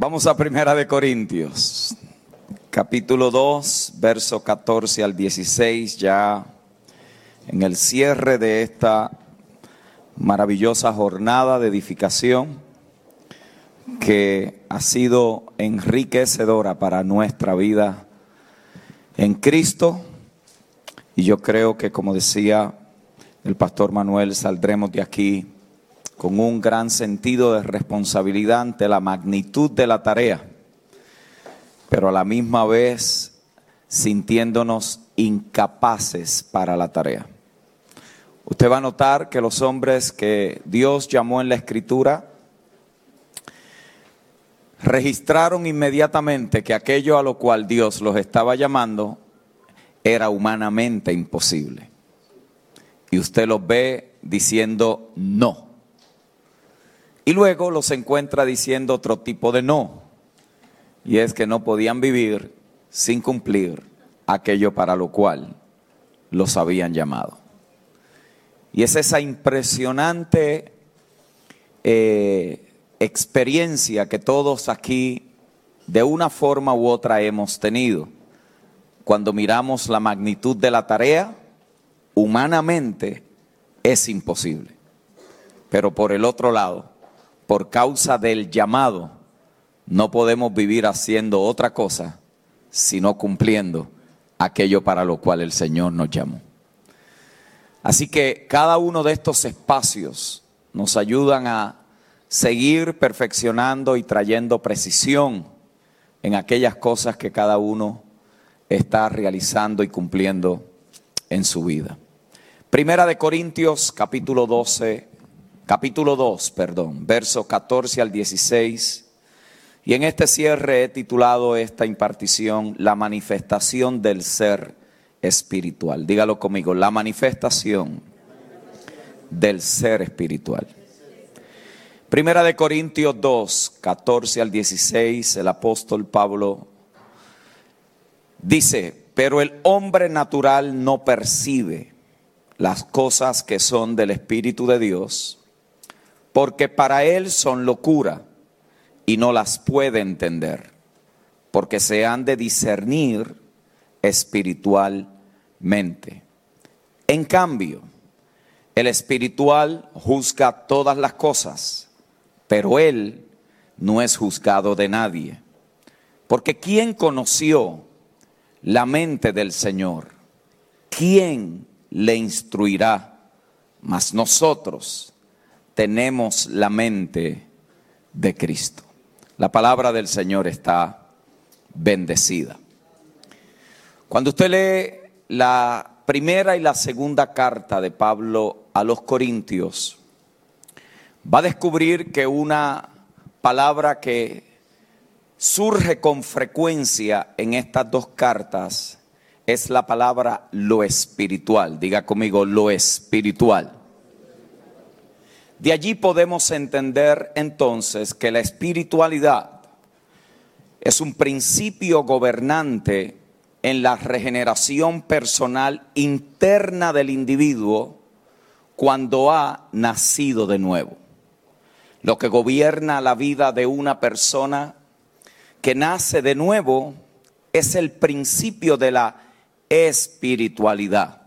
Vamos a Primera de Corintios, capítulo 2, verso 14 al 16, ya en el cierre de esta maravillosa jornada de edificación que ha sido enriquecedora para nuestra vida en Cristo. Y yo creo que, como decía el pastor Manuel, saldremos de aquí con un gran sentido de responsabilidad ante la magnitud de la tarea, pero a la misma vez sintiéndonos incapaces para la tarea. Usted va a notar que los hombres que Dios llamó en la escritura registraron inmediatamente que aquello a lo cual Dios los estaba llamando era humanamente imposible. Y usted los ve diciendo no. Y luego los encuentra diciendo otro tipo de no. Y es que no podían vivir sin cumplir aquello para lo cual los habían llamado. Y es esa impresionante eh, experiencia que todos aquí de una forma u otra hemos tenido. Cuando miramos la magnitud de la tarea, humanamente es imposible. Pero por el otro lado, por causa del llamado, no podemos vivir haciendo otra cosa, sino cumpliendo aquello para lo cual el Señor nos llamó. Así que cada uno de estos espacios nos ayudan a seguir perfeccionando y trayendo precisión en aquellas cosas que cada uno está realizando y cumpliendo en su vida. Primera de Corintios capítulo 12 capítulo 2, perdón, verso 14 al 16. Y en este cierre he titulado esta impartición La manifestación del ser espiritual. Dígalo conmigo, la manifestación del ser espiritual. Primera de Corintios 2, 14 al 16, el apóstol Pablo dice, pero el hombre natural no percibe las cosas que son del Espíritu de Dios porque para él son locura y no las puede entender, porque se han de discernir espiritualmente. En cambio, el espiritual juzga todas las cosas, pero él no es juzgado de nadie. Porque ¿quién conoció la mente del Señor? ¿Quién le instruirá? Mas nosotros tenemos la mente de Cristo. La palabra del Señor está bendecida. Cuando usted lee la primera y la segunda carta de Pablo a los Corintios, va a descubrir que una palabra que surge con frecuencia en estas dos cartas es la palabra lo espiritual. Diga conmigo, lo espiritual. De allí podemos entender entonces que la espiritualidad es un principio gobernante en la regeneración personal interna del individuo cuando ha nacido de nuevo. Lo que gobierna la vida de una persona que nace de nuevo es el principio de la espiritualidad.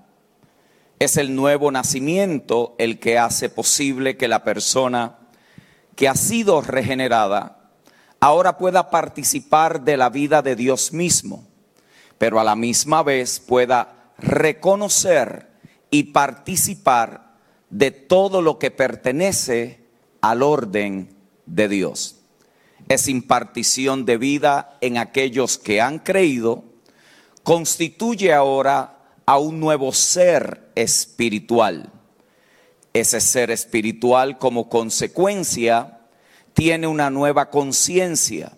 Es el nuevo nacimiento el que hace posible que la persona que ha sido regenerada ahora pueda participar de la vida de Dios mismo, pero a la misma vez pueda reconocer y participar de todo lo que pertenece al orden de Dios. Es impartición de vida en aquellos que han creído, constituye ahora a un nuevo ser espiritual. Ese ser espiritual como consecuencia tiene una nueva conciencia,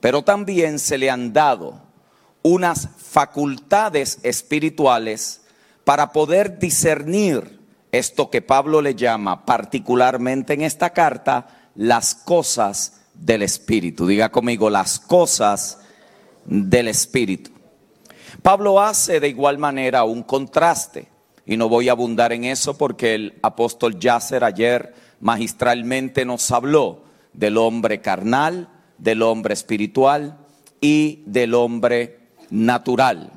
pero también se le han dado unas facultades espirituales para poder discernir esto que Pablo le llama particularmente en esta carta las cosas del Espíritu. Diga conmigo, las cosas del Espíritu. Pablo hace de igual manera un contraste, y no voy a abundar en eso porque el apóstol Yasser ayer magistralmente nos habló del hombre carnal, del hombre espiritual y del hombre natural.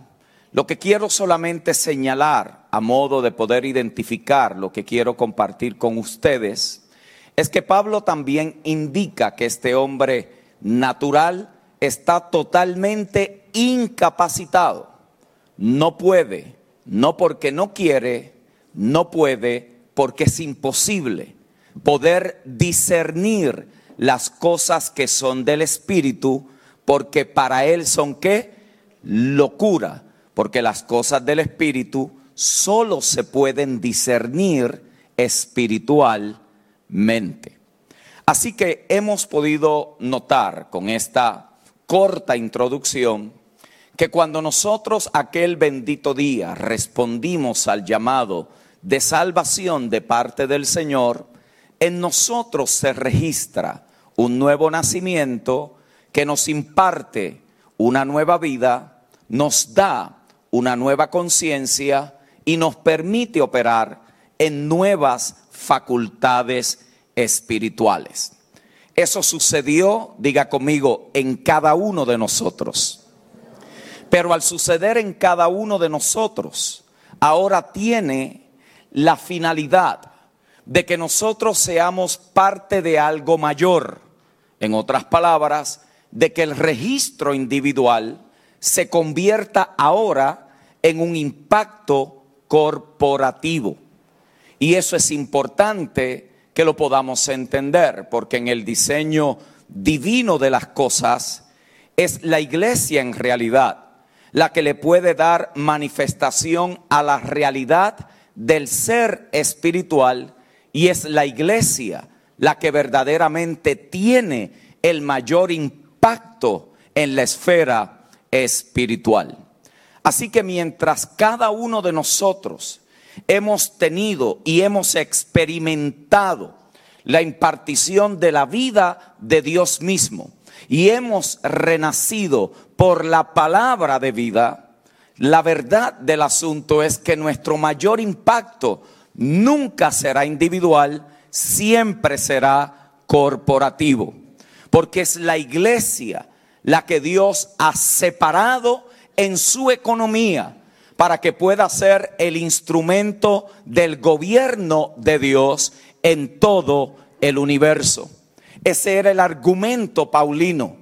Lo que quiero solamente señalar a modo de poder identificar lo que quiero compartir con ustedes es que Pablo también indica que este hombre natural está totalmente incapacitado. No puede, no porque no quiere, no puede porque es imposible poder discernir las cosas que son del Espíritu, porque para él son qué? Locura, porque las cosas del Espíritu solo se pueden discernir espiritualmente. Así que hemos podido notar con esta corta introducción que cuando nosotros aquel bendito día respondimos al llamado de salvación de parte del Señor, en nosotros se registra un nuevo nacimiento que nos imparte una nueva vida, nos da una nueva conciencia y nos permite operar en nuevas facultades espirituales. Eso sucedió, diga conmigo, en cada uno de nosotros. Pero al suceder en cada uno de nosotros, ahora tiene la finalidad de que nosotros seamos parte de algo mayor. En otras palabras, de que el registro individual se convierta ahora en un impacto corporativo. Y eso es importante que lo podamos entender, porque en el diseño divino de las cosas es la iglesia en realidad la que le puede dar manifestación a la realidad del ser espiritual y es la iglesia la que verdaderamente tiene el mayor impacto en la esfera espiritual. Así que mientras cada uno de nosotros hemos tenido y hemos experimentado la impartición de la vida de Dios mismo y hemos renacido por la palabra de vida, la verdad del asunto es que nuestro mayor impacto nunca será individual, siempre será corporativo, porque es la iglesia la que Dios ha separado en su economía para que pueda ser el instrumento del gobierno de Dios en todo el universo. Ese era el argumento paulino,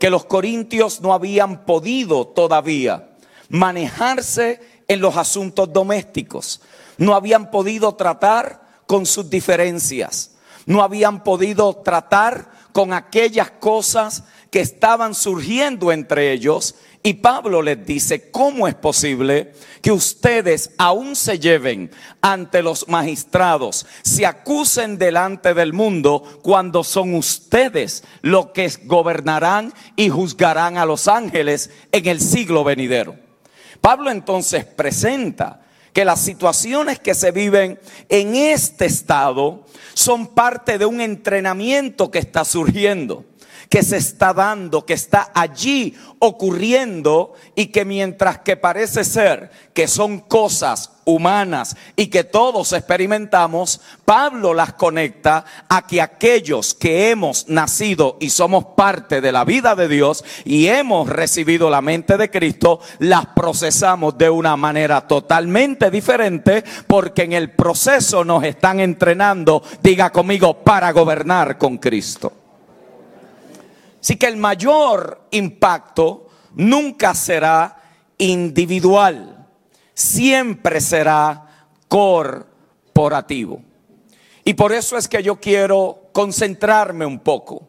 que los corintios no habían podido todavía manejarse en los asuntos domésticos. No habían podido tratar con sus diferencias, no habían podido tratar con aquellas cosas que estaban surgiendo entre ellos. Y Pablo les dice, ¿cómo es posible que ustedes aún se lleven ante los magistrados, se acusen delante del mundo cuando son ustedes los que gobernarán y juzgarán a los ángeles en el siglo venidero? Pablo entonces presenta que las situaciones que se viven en este estado son parte de un entrenamiento que está surgiendo que se está dando, que está allí ocurriendo y que mientras que parece ser que son cosas humanas y que todos experimentamos, Pablo las conecta a que aquellos que hemos nacido y somos parte de la vida de Dios y hemos recibido la mente de Cristo, las procesamos de una manera totalmente diferente porque en el proceso nos están entrenando, diga conmigo, para gobernar con Cristo. Así que el mayor impacto nunca será individual, siempre será corporativo. Y por eso es que yo quiero concentrarme un poco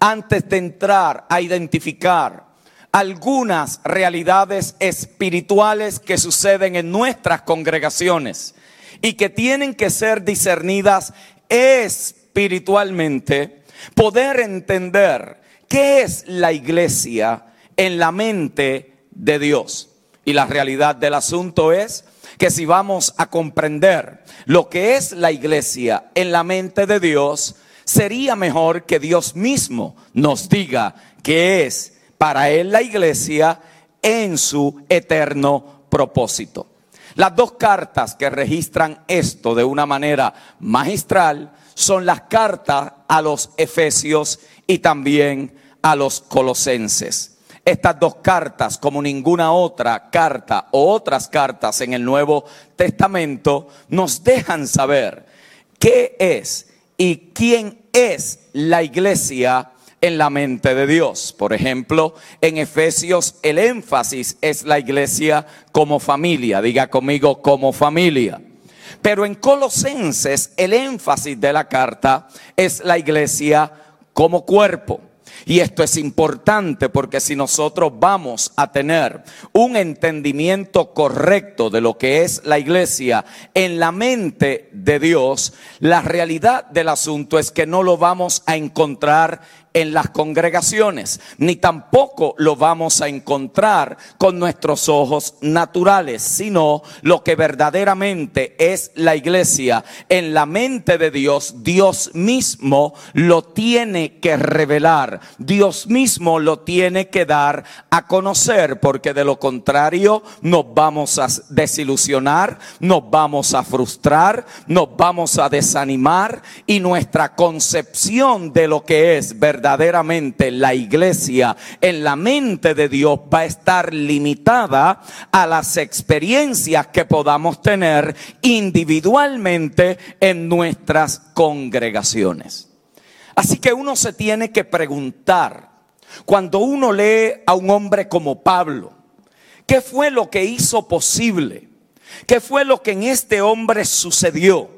antes de entrar a identificar algunas realidades espirituales que suceden en nuestras congregaciones y que tienen que ser discernidas espiritualmente, poder entender ¿Qué es la iglesia en la mente de Dios? Y la realidad del asunto es que si vamos a comprender lo que es la iglesia en la mente de Dios, sería mejor que Dios mismo nos diga qué es para Él la iglesia en su eterno propósito. Las dos cartas que registran esto de una manera magistral son las cartas a los Efesios y también a los colosenses. Estas dos cartas, como ninguna otra carta o otras cartas en el Nuevo Testamento, nos dejan saber qué es y quién es la iglesia en la mente de Dios. Por ejemplo, en Efesios el énfasis es la iglesia como familia. Diga conmigo como familia. Pero en Colosenses el énfasis de la carta es la iglesia como cuerpo. Y esto es importante porque si nosotros vamos a tener un entendimiento correcto de lo que es la iglesia en la mente de Dios, la realidad del asunto es que no lo vamos a encontrar en las congregaciones, ni tampoco lo vamos a encontrar con nuestros ojos naturales, sino lo que verdaderamente es la iglesia. En la mente de Dios, Dios mismo lo tiene que revelar, Dios mismo lo tiene que dar a conocer, porque de lo contrario nos vamos a desilusionar, nos vamos a frustrar, nos vamos a desanimar y nuestra concepción de lo que es verdad verdaderamente la iglesia en la mente de Dios va a estar limitada a las experiencias que podamos tener individualmente en nuestras congregaciones. Así que uno se tiene que preguntar, cuando uno lee a un hombre como Pablo, ¿qué fue lo que hizo posible? ¿Qué fue lo que en este hombre sucedió?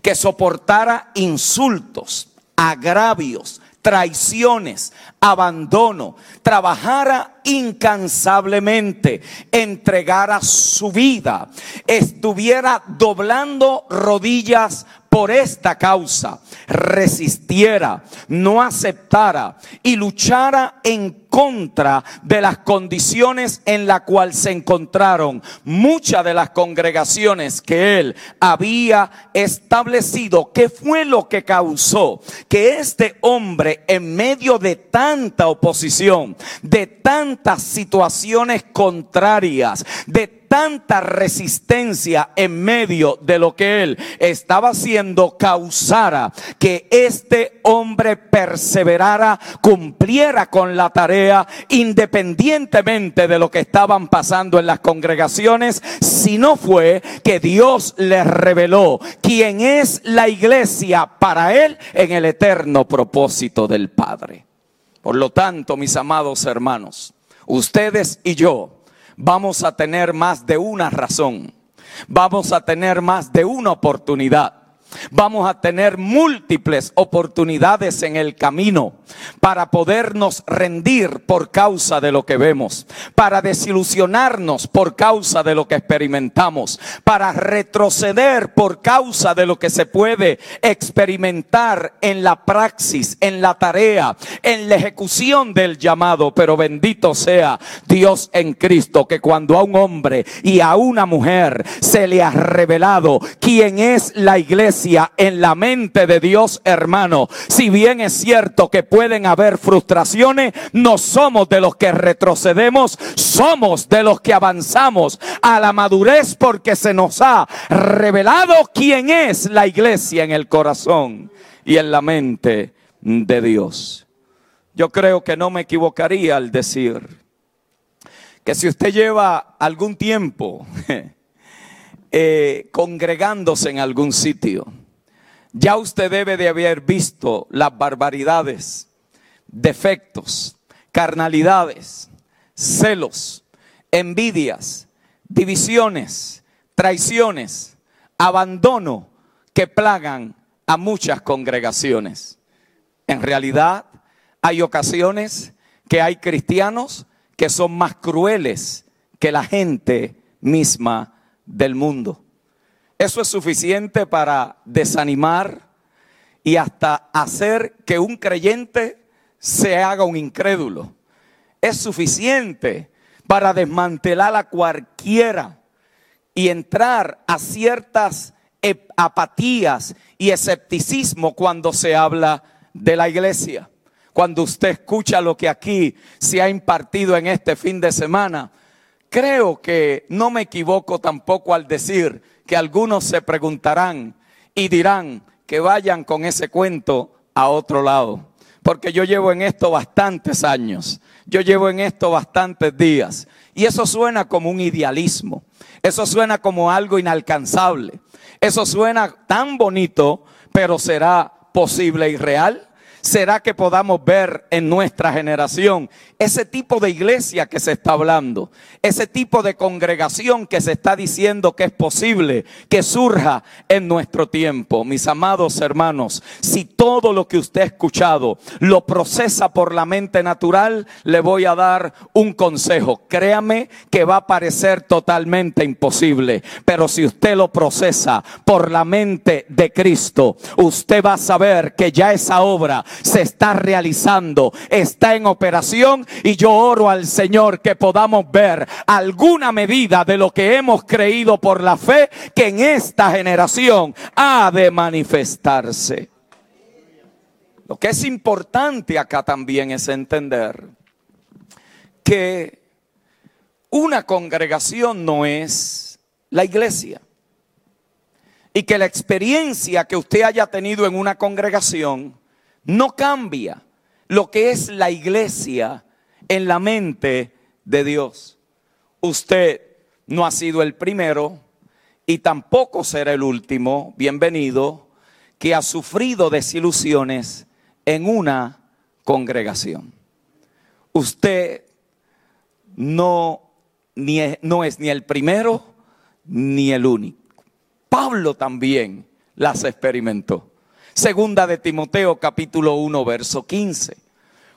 Que soportara insultos, agravios, traiciones, abandono, trabajara incansablemente, entregara su vida, estuviera doblando rodillas por esta causa, resistiera, no aceptara y luchara en contra de las condiciones en la cual se encontraron muchas de las congregaciones que él había establecido. ¿Qué fue lo que causó que este hombre en medio de tanta oposición, de tantas situaciones contrarias, de tanta resistencia en medio de lo que él estaba haciendo causara que este hombre perseverara, cumpliera con la tarea independientemente de lo que estaban pasando en las congregaciones, si no fue que Dios les reveló quién es la iglesia para él en el eterno propósito del Padre. Por lo tanto, mis amados hermanos, ustedes y yo, vamos a tener más de una razón, vamos a tener más de una oportunidad Vamos a tener múltiples oportunidades en el camino para podernos rendir por causa de lo que vemos, para desilusionarnos por causa de lo que experimentamos, para retroceder por causa de lo que se puede experimentar en la praxis, en la tarea, en la ejecución del llamado. Pero bendito sea Dios en Cristo, que cuando a un hombre y a una mujer se le ha revelado quién es la iglesia, en la mente de Dios, hermano. Si bien es cierto que pueden haber frustraciones, no somos de los que retrocedemos, somos de los que avanzamos a la madurez porque se nos ha revelado quién es la iglesia en el corazón y en la mente de Dios. Yo creo que no me equivocaría al decir que si usted lleva algún tiempo Eh, congregándose en algún sitio, ya usted debe de haber visto las barbaridades, defectos, carnalidades, celos, envidias, divisiones, traiciones, abandono que plagan a muchas congregaciones. En realidad, hay ocasiones que hay cristianos que son más crueles que la gente misma del mundo. Eso es suficiente para desanimar y hasta hacer que un creyente se haga un incrédulo. Es suficiente para desmantelar a cualquiera y entrar a ciertas apatías y escepticismo cuando se habla de la iglesia. Cuando usted escucha lo que aquí se ha impartido en este fin de semana, Creo que no me equivoco tampoco al decir que algunos se preguntarán y dirán que vayan con ese cuento a otro lado. porque yo llevo en esto bastantes años, yo llevo en esto bastantes días. Y eso suena como un idealismo, eso suena como algo inalcanzable, eso suena tan bonito, pero será posible y real. ¿Será que podamos ver en nuestra generación ese tipo de iglesia que se está hablando? Ese tipo de congregación que se está diciendo que es posible que surja en nuestro tiempo. Mis amados hermanos, si todo lo que usted ha escuchado lo procesa por la mente natural, le voy a dar un consejo. Créame que va a parecer totalmente imposible. Pero si usted lo procesa por la mente de Cristo, usted va a saber que ya esa obra se está realizando, está en operación y yo oro al Señor que podamos ver alguna medida de lo que hemos creído por la fe que en esta generación ha de manifestarse. Lo que es importante acá también es entender que una congregación no es la iglesia. Y que la experiencia que usted haya tenido en una congregación no cambia lo que es la iglesia en la mente de Dios. Usted no ha sido el primero y tampoco será el último, bienvenido, que ha sufrido desilusiones en una congregación. Usted no, ni no es ni el primero ni el único. Pablo también las experimentó. Segunda de Timoteo capítulo 1 verso 15.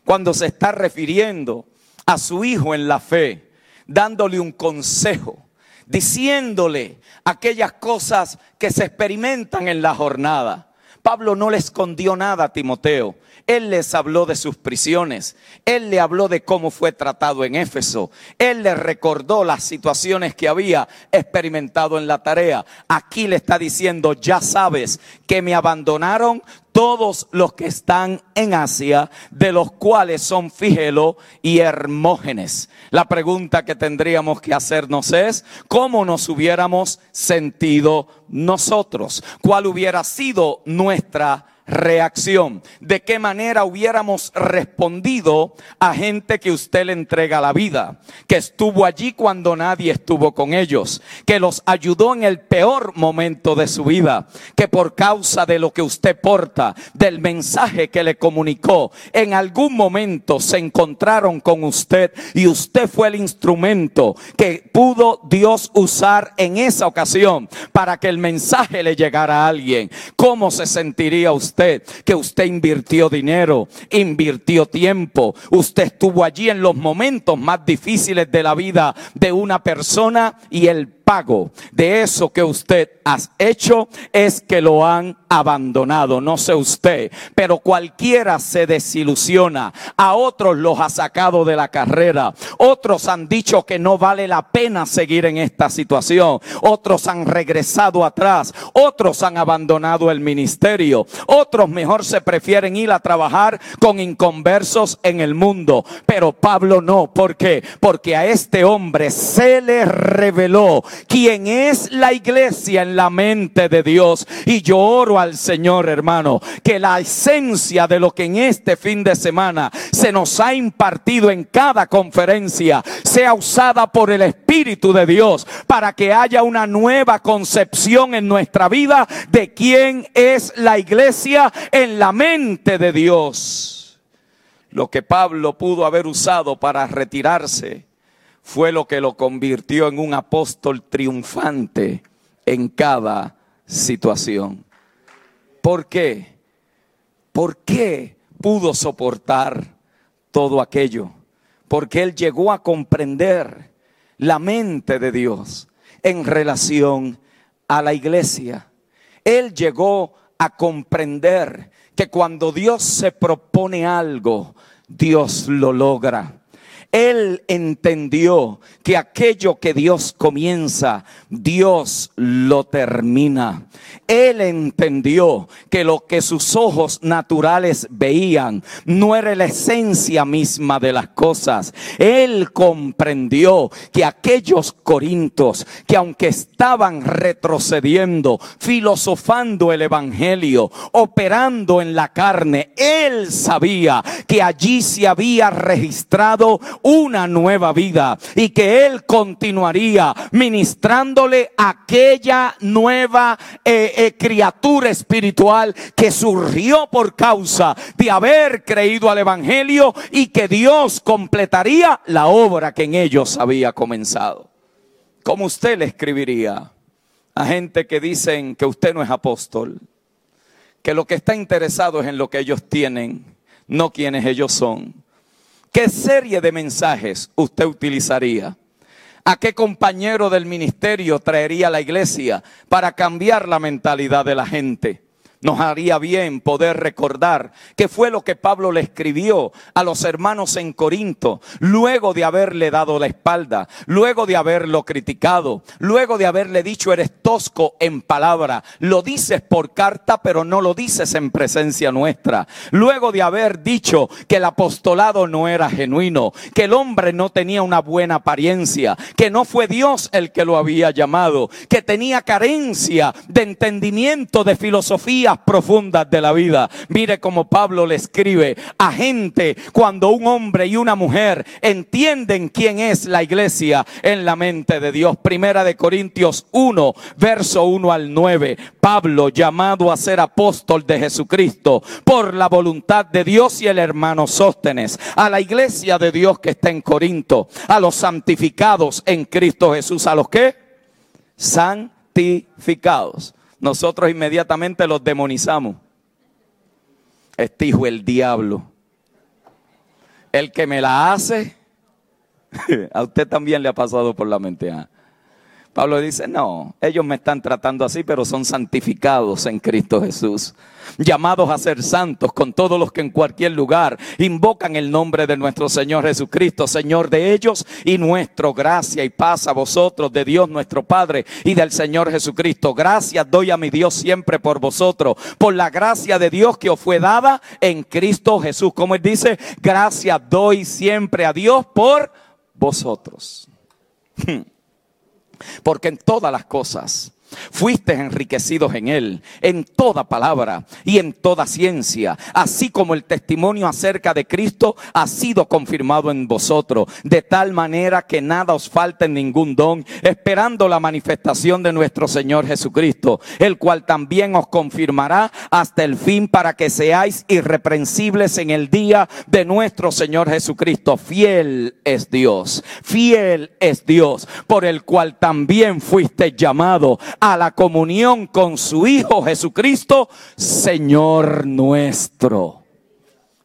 Cuando se está refiriendo a su hijo en la fe, dándole un consejo, diciéndole aquellas cosas que se experimentan en la jornada. Pablo no le escondió nada a Timoteo. Él les habló de sus prisiones. Él le habló de cómo fue tratado en Éfeso. Él le recordó las situaciones que había experimentado en la tarea. Aquí le está diciendo, ya sabes que me abandonaron todos los que están en Asia, de los cuales son Figelo y Hermógenes. La pregunta que tendríamos que hacernos es, ¿cómo nos hubiéramos sentido nosotros? ¿Cuál hubiera sido nuestra reacción, de qué manera hubiéramos respondido a gente que usted le entrega la vida, que estuvo allí cuando nadie estuvo con ellos, que los ayudó en el peor momento de su vida, que por causa de lo que usted porta, del mensaje que le comunicó, en algún momento se encontraron con usted y usted fue el instrumento que pudo Dios usar en esa ocasión para que el mensaje le llegara a alguien. ¿Cómo se sentiría usted? Que usted invirtió dinero, invirtió tiempo, usted estuvo allí en los momentos más difíciles de la vida de una persona y el pago de eso que usted ha hecho es que lo han abandonado, no sé usted, pero cualquiera se desilusiona, a otros los ha sacado de la carrera, otros han dicho que no vale la pena seguir en esta situación, otros han regresado atrás, otros han abandonado el ministerio, otros mejor se prefieren ir a trabajar con inconversos en el mundo, pero Pablo no, ¿por qué? Porque a este hombre se le reveló quién es la iglesia en la mente de Dios. Y yo oro al Señor, hermano, que la esencia de lo que en este fin de semana se nos ha impartido en cada conferencia sea usada por el Espíritu de Dios para que haya una nueva concepción en nuestra vida de quién es la iglesia en la mente de Dios. Lo que Pablo pudo haber usado para retirarse fue lo que lo convirtió en un apóstol triunfante en cada situación. ¿Por qué? ¿Por qué pudo soportar todo aquello? Porque él llegó a comprender la mente de Dios en relación a la iglesia. Él llegó a comprender que cuando Dios se propone algo, Dios lo logra Él entendió que aquello que Dios comienza, Dios lo termina. Él entendió que lo que sus ojos naturales veían no era la esencia misma de las cosas. Él comprendió que aquellos corintos que aunque estaban retrocediendo, filosofando el evangelio, operando en la carne, él sabía que allí se había registrado una nueva vida y que él continuaría ministrándole aquella nueva eh, eh, criatura espiritual que surgió por causa de haber creído al Evangelio y que Dios completaría la obra que en ellos había comenzado. ¿Cómo usted le escribiría a gente que dicen que usted no es apóstol? Que lo que está interesado es en lo que ellos tienen, no quienes ellos son. ¿Qué serie de mensajes usted utilizaría? ¿A qué compañero del ministerio traería la iglesia para cambiar la mentalidad de la gente? Nos haría bien poder recordar que fue lo que Pablo le escribió a los hermanos en Corinto, luego de haberle dado la espalda, luego de haberlo criticado, luego de haberle dicho eres tosco en palabra, lo dices por carta pero no lo dices en presencia nuestra, luego de haber dicho que el apostolado no era genuino, que el hombre no tenía una buena apariencia, que no fue Dios el que lo había llamado, que tenía carencia de entendimiento de filosofía profundas de la vida. Mire como Pablo le escribe a gente cuando un hombre y una mujer entienden quién es la iglesia en la mente de Dios. Primera de Corintios 1, verso 1 al 9. Pablo llamado a ser apóstol de Jesucristo por la voluntad de Dios y el hermano Sóstenes. A la iglesia de Dios que está en Corinto. A los santificados en Cristo Jesús. ¿A los que Santificados nosotros inmediatamente los demonizamos. Este hijo el diablo. El que me la hace, a usted también le ha pasado por la mente. ¿ah? Pablo dice, no, ellos me están tratando así, pero son santificados en Cristo Jesús. Llamados a ser santos con todos los que en cualquier lugar invocan el nombre de nuestro Señor Jesucristo, Señor de ellos y nuestro. Gracia y paz a vosotros, de Dios nuestro Padre y del Señor Jesucristo. Gracias doy a mi Dios siempre por vosotros, por la gracia de Dios que os fue dada en Cristo Jesús. Como él dice, gracias doy siempre a Dios por vosotros. Porque en todas las cosas Fuiste enriquecidos en él, en toda palabra y en toda ciencia, así como el testimonio acerca de Cristo ha sido confirmado en vosotros, de tal manera que nada os falte ningún don, esperando la manifestación de nuestro Señor Jesucristo, el cual también os confirmará hasta el fin para que seáis irreprensibles en el día de nuestro Señor Jesucristo. Fiel es Dios, fiel es Dios, por el cual también fuiste llamado la comunión con su Hijo Jesucristo, Señor nuestro.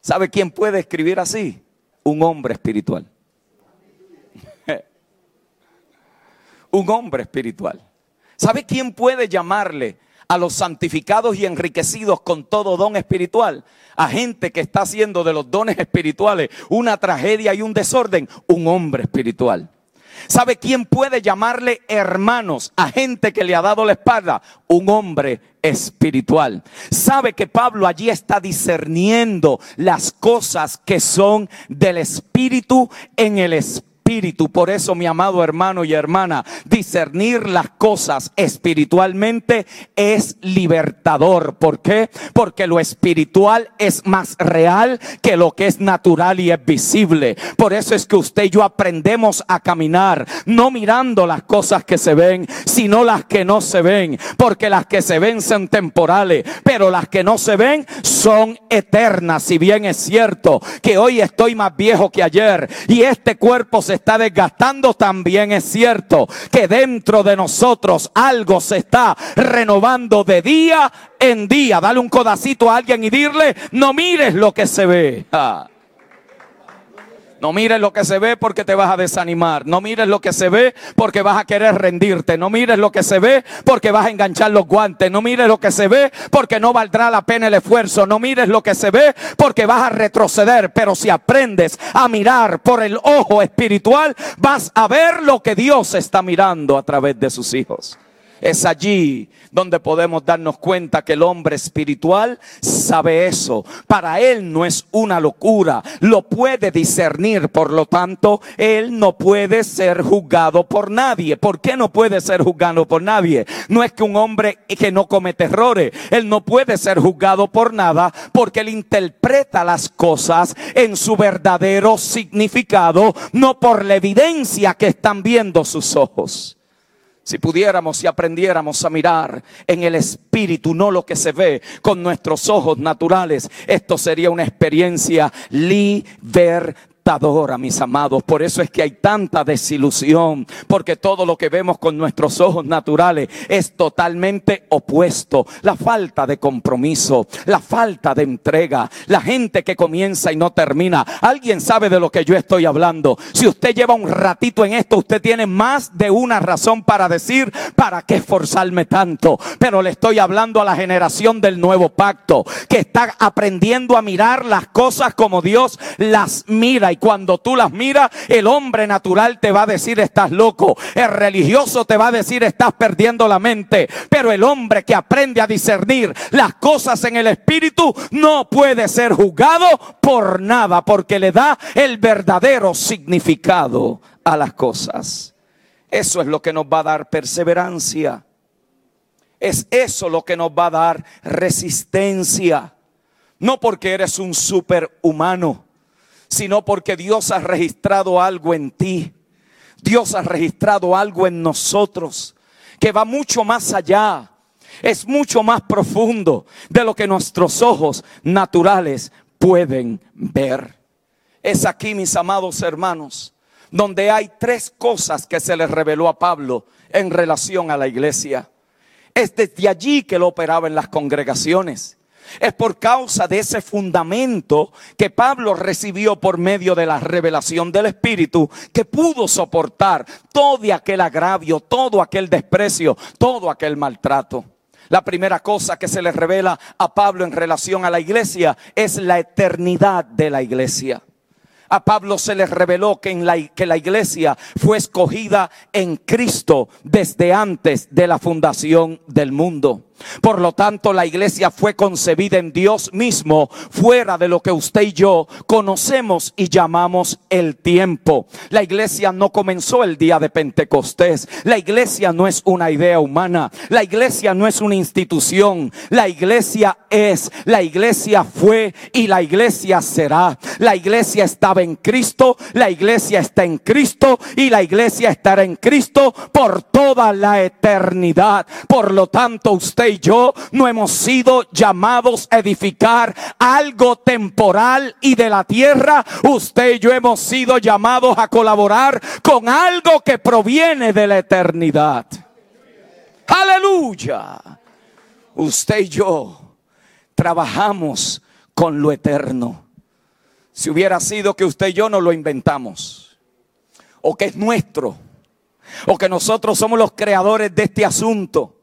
¿Sabe quién puede escribir así? Un hombre espiritual. Un hombre espiritual. ¿Sabe quién puede llamarle a los santificados y enriquecidos con todo don espiritual? A gente que está haciendo de los dones espirituales una tragedia y un desorden. Un hombre espiritual. ¿Sabe quién puede llamarle hermanos a gente que le ha dado la espalda? Un hombre espiritual. Sabe que Pablo allí está discerniendo las cosas que son del espíritu en el espíritu por eso, mi amado hermano y hermana, discernir las cosas espiritualmente es libertador. ¿Por qué? Porque lo espiritual es más real que lo que es natural y es visible. Por eso es que usted y yo aprendemos a caminar, no mirando las cosas que se ven, sino las que no se ven. Porque las que se ven son temporales, pero las que no se ven son eternas. Si bien es cierto que hoy estoy más viejo que ayer y este cuerpo se está desgastando, también es cierto que dentro de nosotros algo se está renovando de día en día. Dale un codacito a alguien y dirle, no mires lo que se ve. No mires lo que se ve porque te vas a desanimar. No mires lo que se ve porque vas a querer rendirte. No mires lo que se ve porque vas a enganchar los guantes. No mires lo que se ve porque no valdrá la pena el esfuerzo. No mires lo que se ve porque vas a retroceder. Pero si aprendes a mirar por el ojo espiritual, vas a ver lo que Dios está mirando a través de sus hijos. Es allí donde podemos darnos cuenta que el hombre espiritual sabe eso. Para él no es una locura, lo puede discernir, por lo tanto, él no puede ser juzgado por nadie. ¿Por qué no puede ser juzgado por nadie? No es que un hombre que no comete errores, él no puede ser juzgado por nada porque él interpreta las cosas en su verdadero significado, no por la evidencia que están viendo sus ojos. Si pudiéramos y aprendiéramos a mirar en el espíritu, no lo que se ve con nuestros ojos naturales, esto sería una experiencia libertadora mis amados. Por eso es que hay tanta desilusión, porque todo lo que vemos con nuestros ojos naturales es totalmente opuesto. La falta de compromiso, la falta de entrega, la gente que comienza y no termina. Alguien sabe de lo que yo estoy hablando. Si usted lleva un ratito en esto, usted tiene más de una razón para decir, ¿para qué esforzarme tanto? Pero le estoy hablando a la generación del nuevo pacto, que está aprendiendo a mirar las cosas como Dios las mira y cuando tú las miras, el hombre natural te va a decir estás loco. El religioso te va a decir estás perdiendo la mente. Pero el hombre que aprende a discernir las cosas en el espíritu no puede ser juzgado por nada porque le da el verdadero significado a las cosas. Eso es lo que nos va a dar perseverancia. Es eso lo que nos va a dar resistencia. No porque eres un superhumano sino porque Dios ha registrado algo en ti. Dios ha registrado algo en nosotros que va mucho más allá. Es mucho más profundo de lo que nuestros ojos naturales pueden ver. Es aquí, mis amados hermanos, donde hay tres cosas que se le reveló a Pablo en relación a la iglesia. Es desde allí que lo operaba en las congregaciones. Es por causa de ese fundamento que Pablo recibió por medio de la revelación del Espíritu que pudo soportar todo aquel agravio, todo aquel desprecio, todo aquel maltrato. La primera cosa que se le revela a Pablo en relación a la iglesia es la eternidad de la iglesia. A Pablo se le reveló que, en la, que la iglesia fue escogida en Cristo desde antes de la fundación del mundo. Por lo tanto, la iglesia fue concebida en Dios mismo, fuera de lo que usted y yo conocemos y llamamos el tiempo. La iglesia no comenzó el día de Pentecostés. La iglesia no es una idea humana. La iglesia no es una institución. La iglesia es, la iglesia fue y la iglesia será. La iglesia estaba en Cristo, la iglesia está en Cristo y la iglesia estará en Cristo por toda la eternidad. Por lo tanto, usted y yo no hemos sido llamados a edificar algo temporal y de la tierra. Usted y yo hemos sido llamados a colaborar con algo que proviene de la eternidad. Aleluya. Usted y yo trabajamos con lo eterno. Si hubiera sido que usted y yo no lo inventamos, o que es nuestro, o que nosotros somos los creadores de este asunto,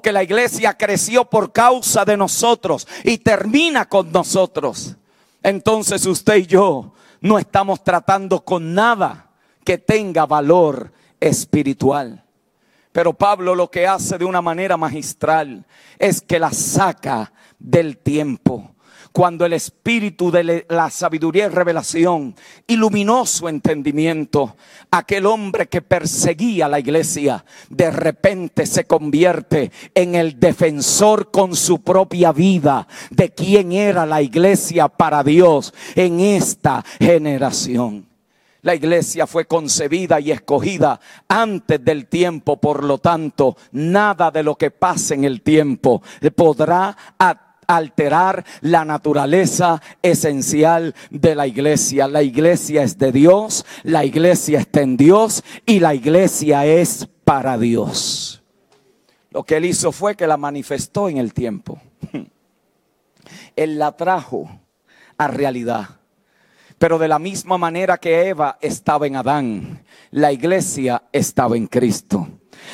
que la iglesia creció por causa de nosotros y termina con nosotros, entonces usted y yo no estamos tratando con nada que tenga valor espiritual. Pero Pablo lo que hace de una manera magistral es que la saca del tiempo cuando el espíritu de la sabiduría y revelación iluminó su entendimiento, aquel hombre que perseguía la iglesia de repente se convierte en el defensor con su propia vida de quién era la iglesia para Dios en esta generación. La iglesia fue concebida y escogida antes del tiempo, por lo tanto, nada de lo que pase en el tiempo podrá alterar la naturaleza esencial de la iglesia. La iglesia es de Dios, la iglesia está en Dios y la iglesia es para Dios. Lo que él hizo fue que la manifestó en el tiempo. Él la trajo a realidad. Pero de la misma manera que Eva estaba en Adán, la iglesia estaba en Cristo.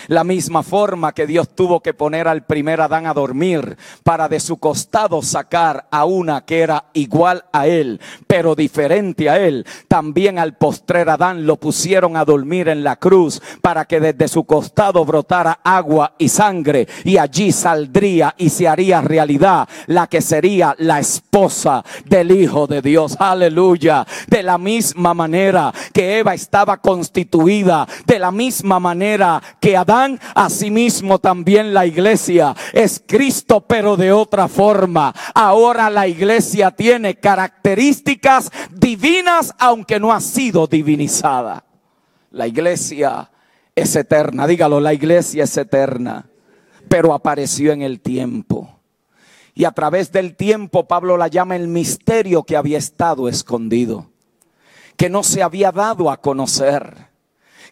La misma forma que Dios tuvo que poner al primer Adán a dormir para de su costado sacar a una que era igual a él, pero diferente a él. También al postrer Adán lo pusieron a dormir en la cruz para que desde su costado brotara agua y sangre y allí saldría y se haría realidad la que sería la esposa del Hijo de Dios. Aleluya. De la misma manera que Eva estaba constituida, de la misma manera que Adán, asimismo también la iglesia es Cristo, pero de otra forma. Ahora la iglesia tiene características divinas, aunque no ha sido divinizada. La iglesia es eterna, dígalo, la iglesia es eterna, pero apareció en el tiempo. Y a través del tiempo Pablo la llama el misterio que había estado escondido, que no se había dado a conocer,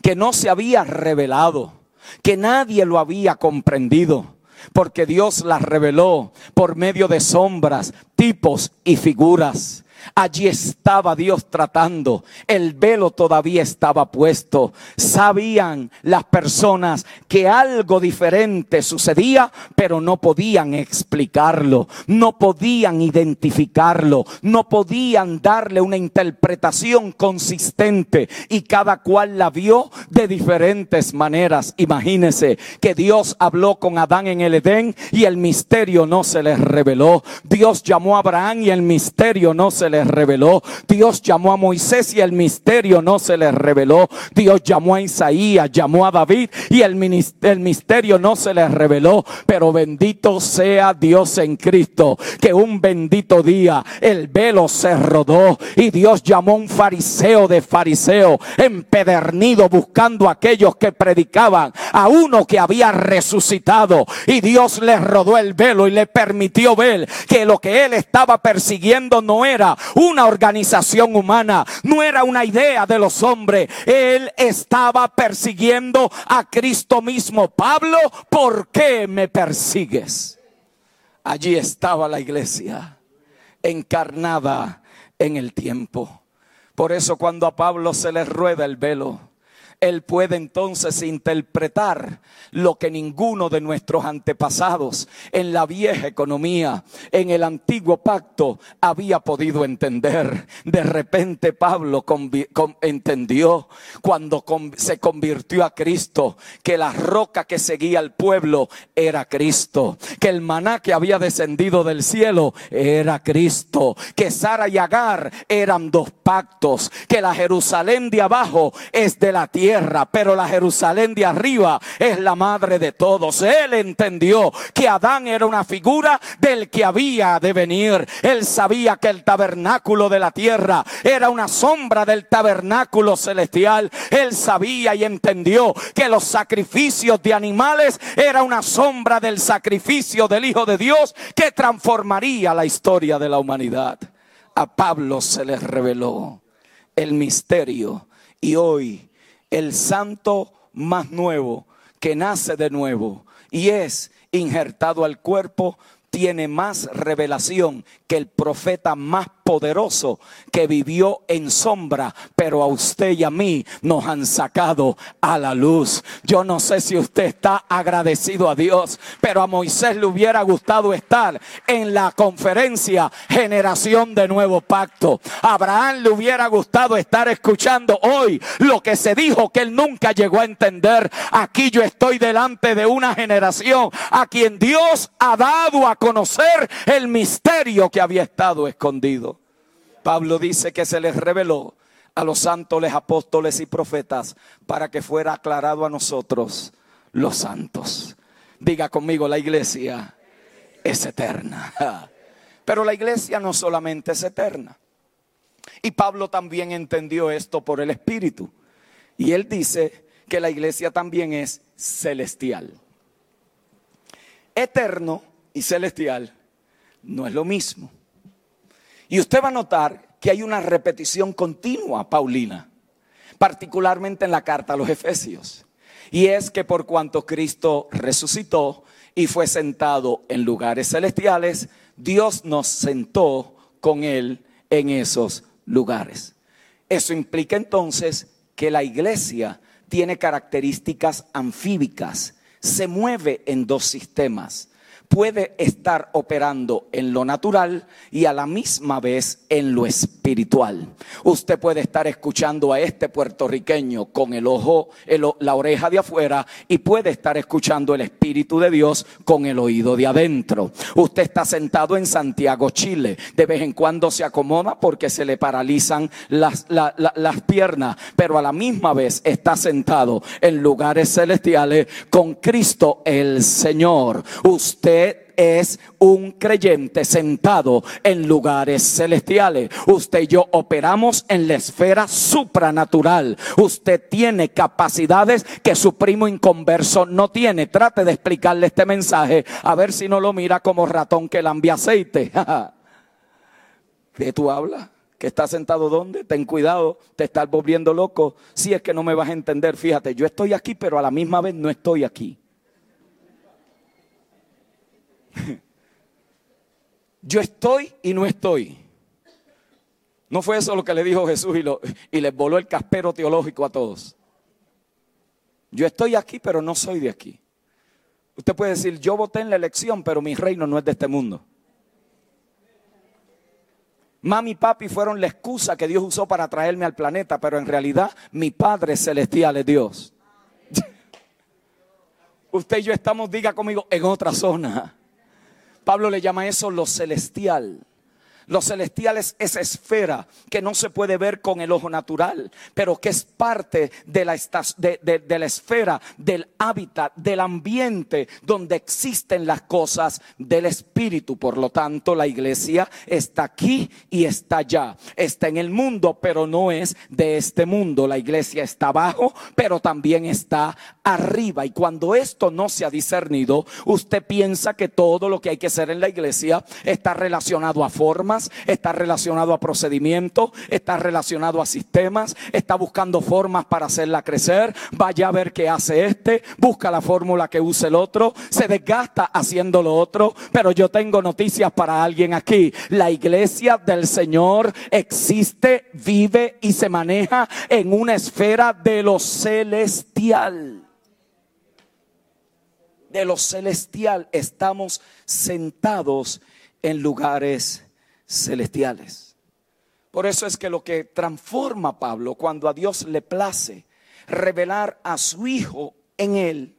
que no se había revelado que nadie lo había comprendido, porque Dios las reveló por medio de sombras, tipos y figuras. Allí estaba Dios tratando. El velo todavía estaba puesto. Sabían las personas que algo diferente sucedía, pero no podían explicarlo. No podían identificarlo. No podían darle una interpretación consistente. Y cada cual la vio de diferentes maneras. Imagínense que Dios habló con Adán en el Edén y el misterio no se les reveló. Dios llamó a Abraham y el misterio no se les reveló. Dios llamó a Moisés y el misterio no se les reveló. Dios llamó a Isaías, llamó a David y el, misterio no se les reveló. Pero bendito sea Dios en Cristo, que un bendito día el velo se rodó y Dios llamó a un fariseo de fariseo empedernido buscando a aquellos que predicaban a uno que había resucitado y Dios le rodó el velo y le permitió ver que lo que él estaba persiguiendo no era una organización humana, no era una idea de los hombres. Él estaba persiguiendo a Cristo mismo. Pablo, ¿por qué me persigues? Allí estaba la iglesia, encarnada en el tiempo. Por eso cuando a Pablo se le rueda el velo, él puede entonces interpretar lo que ninguno de nuestros antepasados en la vieja economía, en el antiguo pacto, había podido entender. De repente Pablo entendió cuando se convirtió a Cristo que la roca que seguía al pueblo era Cristo, que el maná que había descendido del cielo era Cristo, que Sara y Agar eran dos pactos, que la Jerusalén de abajo es de la tierra pero la Jerusalén de arriba es la madre de todos. Él entendió que Adán era una figura del que había de venir. Él sabía que el tabernáculo de la tierra era una sombra del tabernáculo celestial. Él sabía y entendió que los sacrificios de animales era una sombra del sacrificio del Hijo de Dios que transformaría la historia de la humanidad. A Pablo se le reveló el misterio y hoy el santo más nuevo que nace de nuevo y es injertado al cuerpo, tiene más revelación que el profeta más poderoso que vivió en sombra, pero a usted y a mí nos han sacado a la luz. Yo no sé si usted está agradecido a Dios, pero a Moisés le hubiera gustado estar en la conferencia Generación de Nuevo Pacto. A Abraham le hubiera gustado estar escuchando hoy lo que se dijo que él nunca llegó a entender. Aquí yo estoy delante de una generación a quien Dios ha dado a conocer el misterio que había estado escondido. Pablo dice que se les reveló a los santos, apóstoles y profetas para que fuera aclarado a nosotros los santos. Diga conmigo, la iglesia es eterna. Pero la iglesia no solamente es eterna. Y Pablo también entendió esto por el Espíritu. Y él dice que la iglesia también es celestial. Eterno y celestial no es lo mismo. Y usted va a notar que hay una repetición continua, Paulina, particularmente en la carta a los Efesios. Y es que por cuanto Cristo resucitó y fue sentado en lugares celestiales, Dios nos sentó con Él en esos lugares. Eso implica entonces que la iglesia tiene características anfíbicas, se mueve en dos sistemas puede estar operando en lo natural y a la misma vez en lo espiritual. Usted puede estar escuchando a este puertorriqueño con el ojo, la oreja de afuera y puede estar escuchando el Espíritu de Dios con el oído de adentro. Usted está sentado en Santiago, Chile. De vez en cuando se acomoda porque se le paralizan las, las piernas, pero a la misma vez está sentado en lugares celestiales con Cristo el Señor. Usted es un creyente sentado en lugares celestiales. Usted y yo operamos en la esfera supranatural. Usted tiene capacidades que su primo inconverso no tiene. Trate de explicarle este mensaje a ver si no lo mira como ratón que lambia aceite. ¿De tú hablas? ¿Que está sentado donde? Ten cuidado, te estás volviendo loco. Si es que no me vas a entender, fíjate, yo estoy aquí, pero a la misma vez no estoy aquí. Yo estoy y no estoy. No fue eso lo que le dijo Jesús y, lo, les voló el caspero teológico a todos. Yo estoy aquí, pero no soy de aquí. Usted puede decir, yo voté en la elección, pero mi reino no es de este mundo. Mami y papi fueron la excusa que Dios usó para traerme al planeta, pero en realidad mi Padre Celestial es Dios. Usted y yo estamos, diga conmigo, en otra zona. Pablo le llama eso lo celestial. Lo celestial es esa esfera que no se puede ver con el ojo natural, pero que es parte de la, de, la esfera, del hábitat, del ambiente donde existen las cosas del Espíritu. Por lo tanto, la iglesia está aquí y está allá. Está en el mundo, pero no es de este mundo. La iglesia está abajo, pero también está arriba. Y cuando esto no se ha discernido, usted piensa que todo lo que hay que hacer en la iglesia está relacionado a está relacionado a procedimientos, está relacionado a sistemas, está buscando formas para hacerla crecer. Vaya a ver qué hace este, busca la fórmula que usa el otro, se desgasta haciendo lo otro. Pero yo tengo noticias para alguien aquí. La iglesia del Señor existe, vive y se maneja en una esfera de lo celestial de lo celestial estamos sentados en lugares celestiales. Por eso es que lo que transforma a Pablo cuando a Dios le place revelar a su Hijo en él,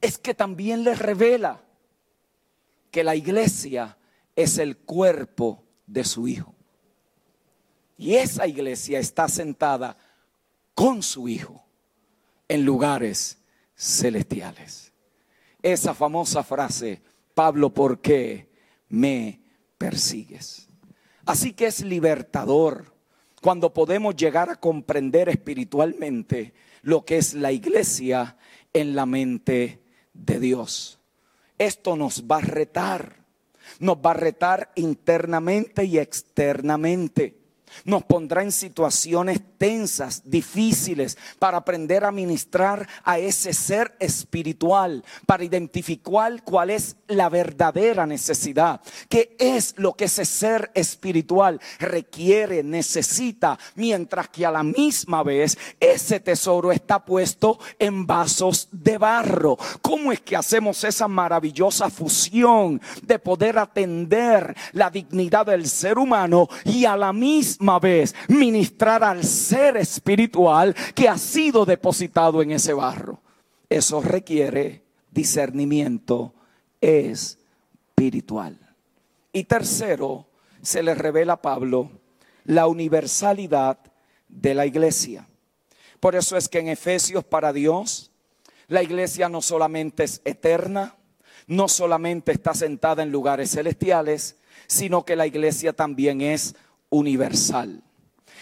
es que también le revela que la iglesia es el cuerpo de su Hijo. Y esa iglesia está sentada con su Hijo en lugares celestiales. Esa famosa frase, Pablo, ¿por qué me persigues? Así que es libertador cuando podemos llegar a comprender espiritualmente lo que es la iglesia en la mente de Dios. Esto nos va a retar, nos va a retar internamente y externamente nos pondrá en situaciones tensas, difíciles, para aprender a ministrar a ese ser espiritual, para identificar cuál es la verdadera necesidad, qué es lo que ese ser espiritual requiere, necesita, mientras que a la misma vez ese tesoro está puesto en vasos de barro. ¿Cómo es que hacemos esa maravillosa fusión de poder atender la dignidad del ser humano y a la misma vez ministrar al ser espiritual que ha sido depositado en ese barro. Eso requiere discernimiento espiritual. Y tercero, se le revela a Pablo la universalidad de la iglesia. Por eso es que en Efesios para Dios, la iglesia no solamente es eterna, no solamente está sentada en lugares celestiales, sino que la iglesia también es universal.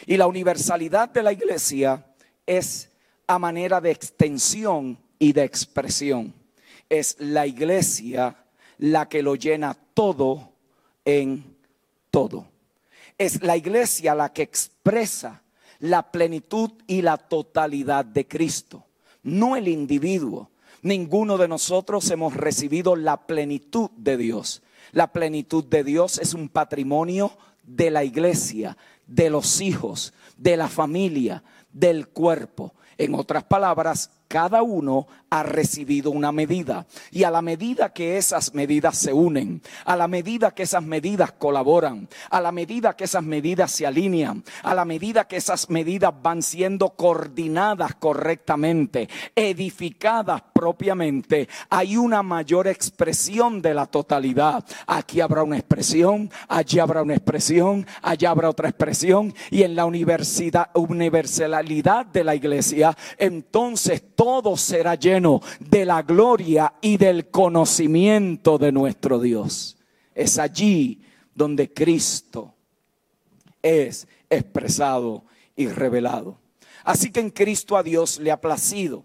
Y la universalidad de la iglesia es a manera de extensión y de expresión. Es la iglesia la que lo llena todo en todo. Es la iglesia la que expresa la plenitud y la totalidad de Cristo, no el individuo. Ninguno de nosotros hemos recibido la plenitud de Dios. La plenitud de Dios es un patrimonio de la iglesia de los hijos, de la familia, del cuerpo. En otras palabras, cada uno ha recibido una medida. Y a la medida que esas medidas se unen, a la medida que esas medidas colaboran, a la medida que esas medidas se alinean, a la medida que esas medidas van siendo coordinadas correctamente, edificadas propiamente, hay una mayor expresión de la totalidad. Aquí habrá una expresión, allí habrá una expresión, allá habrá otra expresión. Y en la universalidad de la iglesia, entonces todo será lleno de la gloria y del conocimiento de nuestro Dios. Es allí donde Cristo es expresado y revelado. Así que en Cristo a Dios le ha placido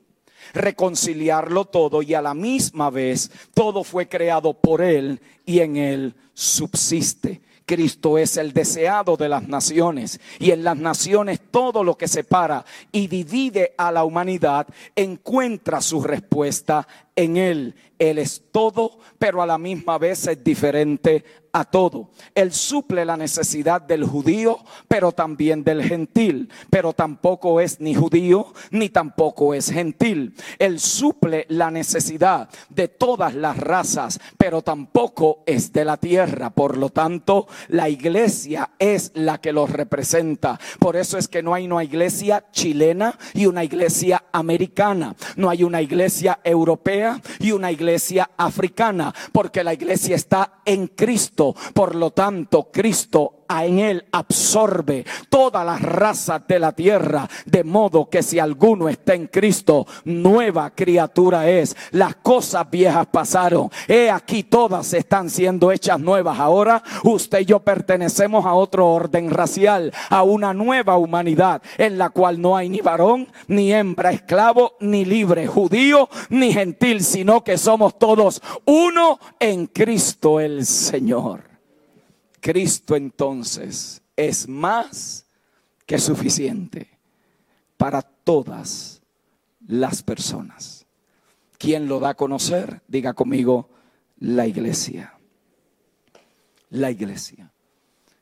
reconciliarlo todo y a la misma vez todo fue creado por Él y en Él subsiste. Cristo es el deseado de las naciones. Y en las naciones todo lo que separa y divide a la humanidad encuentra su respuesta en Él. Él es todo, pero a la misma vez es diferente a todo. Él suple la necesidad del judío, pero también del gentil. Pero tampoco es ni judío, ni tampoco es gentil. Él suple la necesidad de todas las razas, pero tampoco es de la tierra. Por lo tanto, la iglesia es la que los representa. Por eso es que no hay una iglesia chilena y una iglesia americana. No hay una iglesia europea y una iglesia africana, porque la iglesia está en Cristo. Por lo tanto, Cristo en él absorbe todas las razas de la tierra, de modo que si alguno está en Cristo, nueva criatura es. Las cosas viejas pasaron. He aquí todas están siendo hechas nuevas. Ahora usted y yo pertenecemos a otro orden racial, a una nueva humanidad en la cual no hay ni varón, ni hembra, esclavo, ni libre, judío, ni gentil, sino que somos todos uno en Cristo el Señor. Cristo entonces es más que suficiente para todas las personas. ¿Quién lo da a conocer? Diga conmigo, la iglesia. La iglesia.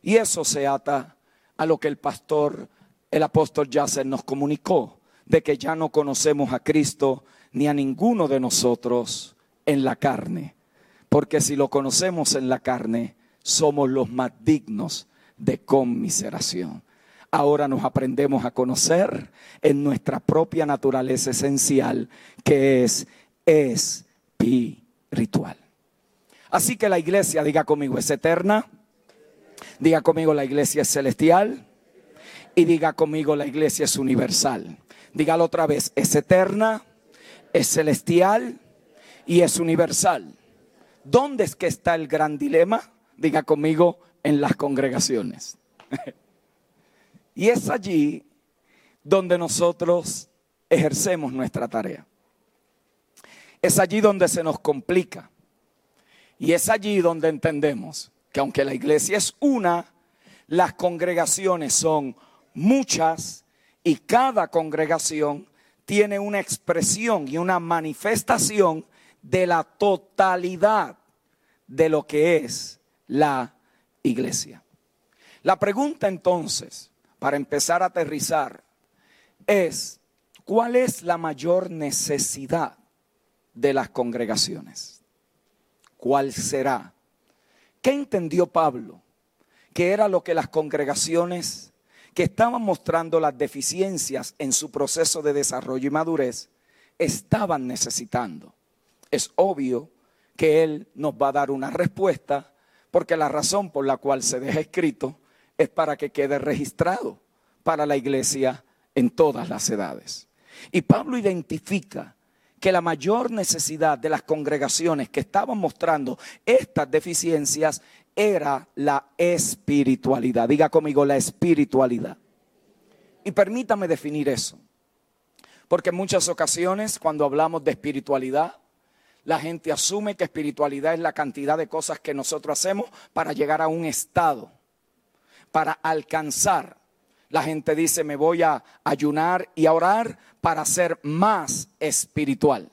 Y eso se ata a lo que el pastor, el apóstol Yasser nos comunicó, de que ya no conocemos a Cristo ni a ninguno de nosotros en la carne. Porque si lo conocemos en la carne, somos los más dignos de conmiseración. Ahora nos aprendemos a conocer en nuestra propia naturaleza esencial, que es espiritual. Así que la iglesia, diga conmigo, es eterna. Diga conmigo, la iglesia es celestial. Y diga conmigo, la iglesia es universal. Dígalo otra vez, es eterna, es celestial y es universal. ¿Dónde es que está el gran dilema? Diga conmigo, en las congregaciones. y es allí donde nosotros ejercemos nuestra tarea. Es allí donde se nos complica. Y es allí donde entendemos que aunque la iglesia es una, las congregaciones son muchas y cada congregación tiene una expresión y una manifestación de la totalidad de lo que es la iglesia. La pregunta entonces, para empezar a aterrizar, es, ¿cuál es la mayor necesidad de las congregaciones? ¿Cuál será? ¿Qué entendió Pablo? Que era lo que las congregaciones que estaban mostrando las deficiencias en su proceso de desarrollo y madurez estaban necesitando. Es obvio que Él nos va a dar una respuesta porque la razón por la cual se deja escrito es para que quede registrado para la iglesia en todas las edades. Y Pablo identifica que la mayor necesidad de las congregaciones que estaban mostrando estas deficiencias era la espiritualidad. Diga conmigo la espiritualidad. Y permítame definir eso. Porque en muchas ocasiones cuando hablamos de espiritualidad, la gente asume que espiritualidad es la cantidad de cosas que nosotros hacemos para llegar a un estado, para alcanzar. La gente dice, me voy a ayunar y a orar para ser más espiritual.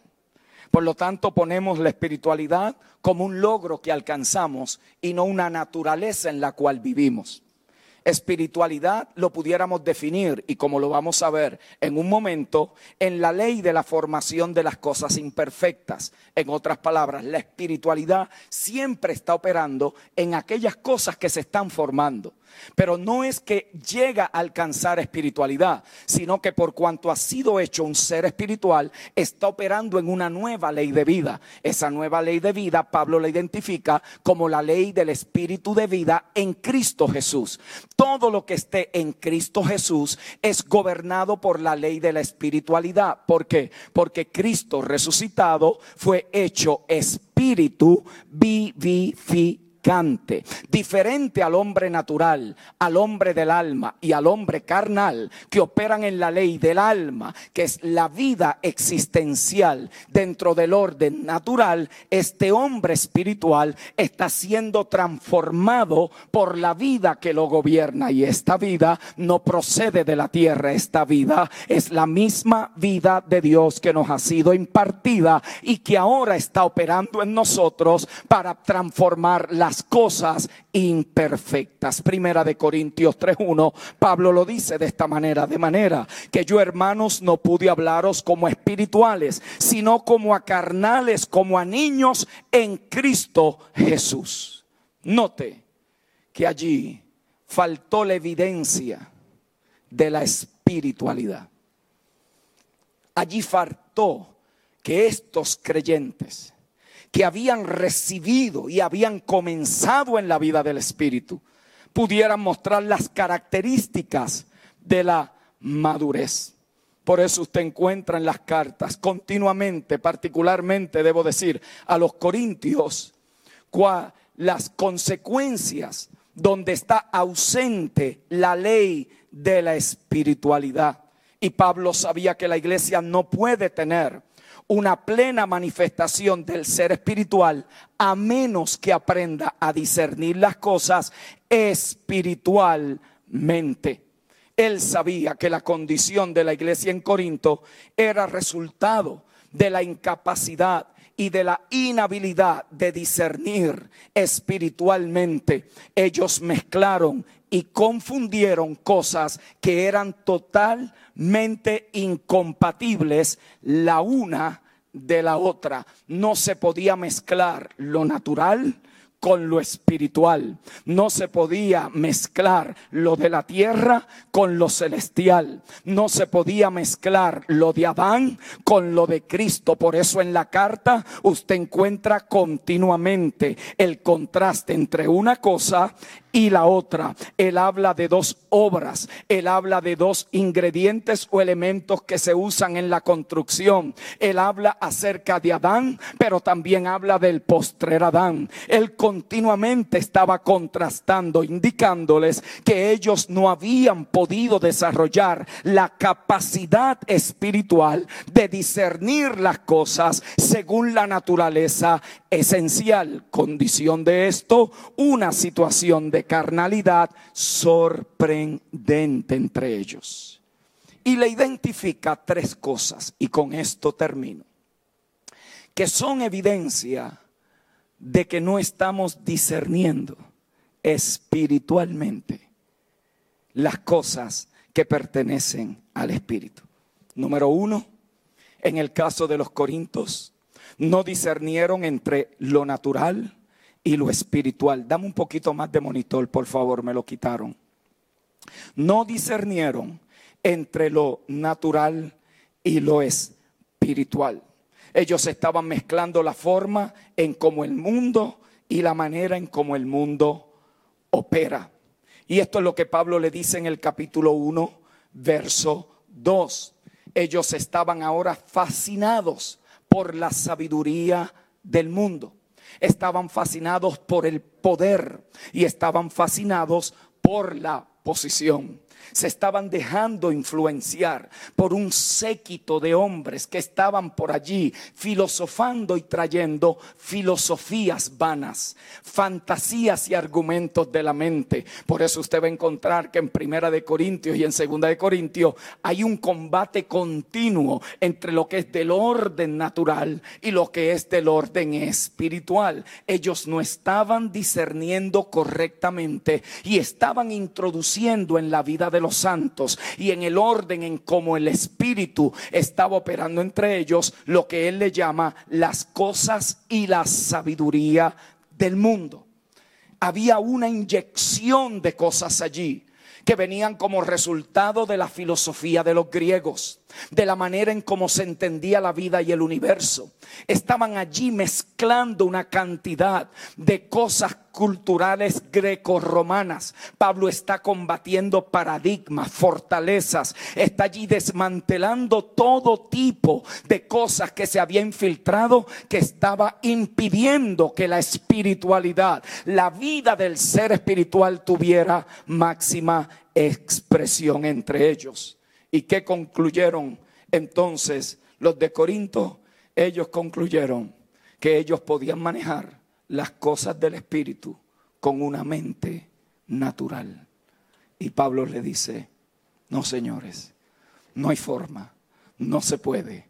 Por lo tanto, ponemos la espiritualidad como un logro que alcanzamos y no una naturaleza en la cual vivimos. Espiritualidad lo pudiéramos definir, y como lo vamos a ver en un momento, en la ley de la formación de las cosas imperfectas. En otras palabras, la espiritualidad siempre está operando en aquellas cosas que se están formando. Pero no es que llega a alcanzar espiritualidad, sino que por cuanto ha sido hecho un ser espiritual, está operando en una nueva ley de vida. Esa nueva ley de vida, Pablo la identifica como la ley del espíritu de vida en Cristo Jesús. Todo lo que esté en Cristo Jesús es gobernado por la ley de la espiritualidad. ¿Por qué? Porque Cristo resucitado fue hecho espíritu vivificado diferente al hombre natural, al hombre del alma y al hombre carnal que operan en la ley del alma, que es la vida existencial dentro del orden natural, este hombre espiritual está siendo transformado por la vida que lo gobierna y esta vida no procede de la tierra, esta vida es la misma vida de Dios que nos ha sido impartida y que ahora está operando en nosotros para transformar las cosas imperfectas. Primera de Corintios 3.1, Pablo lo dice de esta manera, de manera que yo hermanos no pude hablaros como espirituales, sino como a carnales, como a niños en Cristo Jesús. Note que allí faltó la evidencia de la espiritualidad. Allí faltó que estos creyentes que habían recibido y habían comenzado en la vida del Espíritu pudieran mostrar las características de la madurez. Por eso usted encuentra en las cartas continuamente, particularmente debo decir, a los corintios, las consecuencias donde está ausente la ley de la espiritualidad. Y Pablo sabía que la iglesia no puede tener una plena manifestación del ser espiritual a menos que aprenda a discernir las cosas espiritualmente. Él sabía que la condición de la iglesia en Corinto era resultado de la incapacidad y de la inhabilidad de discernir espiritualmente. Ellos mezclaron y confundieron cosas que eran totalmente incompatibles la una de la otra. No se podía mezclar lo natural con lo espiritual. No se podía mezclar lo de la tierra con lo celestial. No se podía mezclar lo de Adán con lo de Cristo. Por eso en la carta usted encuentra continuamente el contraste entre una cosa y la otra. Él habla de dos obras, él habla de dos ingredientes o elementos que se usan en la construcción. Él habla acerca de Adán, pero también habla del postrer Adán. Él continuamente estaba contrastando, indicándoles que ellos no habían podido desarrollar la capacidad espiritual de discernir las cosas según la naturaleza esencial. Condición de esto, una situación de carnalidad sorprendente entre ellos. Y le identifica tres cosas, y con esto termino, que son evidencia de que no estamos discerniendo espiritualmente las cosas que pertenecen al Espíritu. Número uno, en el caso de los Corintios, no discernieron entre lo natural y lo espiritual. Dame un poquito más de monitor, por favor, me lo quitaron. No discernieron entre lo natural y lo espiritual. Ellos estaban mezclando la forma en cómo el mundo y la manera en cómo el mundo opera. Y esto es lo que Pablo le dice en el capítulo 1, verso 2. Ellos estaban ahora fascinados por la sabiduría del mundo. Estaban fascinados por el poder y estaban fascinados por la posición. Se estaban dejando influenciar por un séquito de hombres que estaban por allí filosofando y trayendo filosofías vanas, fantasías y argumentos de la mente. Por eso usted va a encontrar que en Primera de Corintios y en Segunda de Corintios hay un combate continuo entre lo que es del orden natural y lo que es del orden espiritual. Ellos no estaban discerniendo correctamente y estaban introduciendo en la vida de los santos y en el orden en cómo el Espíritu estaba operando entre ellos lo que él le llama las cosas y la sabiduría del mundo. Había una inyección de cosas allí que venían como resultado de la filosofía de los griegos, de la manera en cómo se entendía la vida y el universo. Estaban allí mezclando una cantidad de cosas culturales greco-romanas. Pablo está combatiendo paradigmas, fortalezas, está allí desmantelando todo tipo de cosas que se había infiltrado, que estaba impidiendo que la espiritualidad, la vida del ser espiritual tuviera máxima expresión entre ellos. ¿Y qué concluyeron entonces los de Corinto? Ellos concluyeron que ellos podían manejar las cosas del Espíritu con una mente natural. Y Pablo le dice, no señores, no hay forma, no se puede,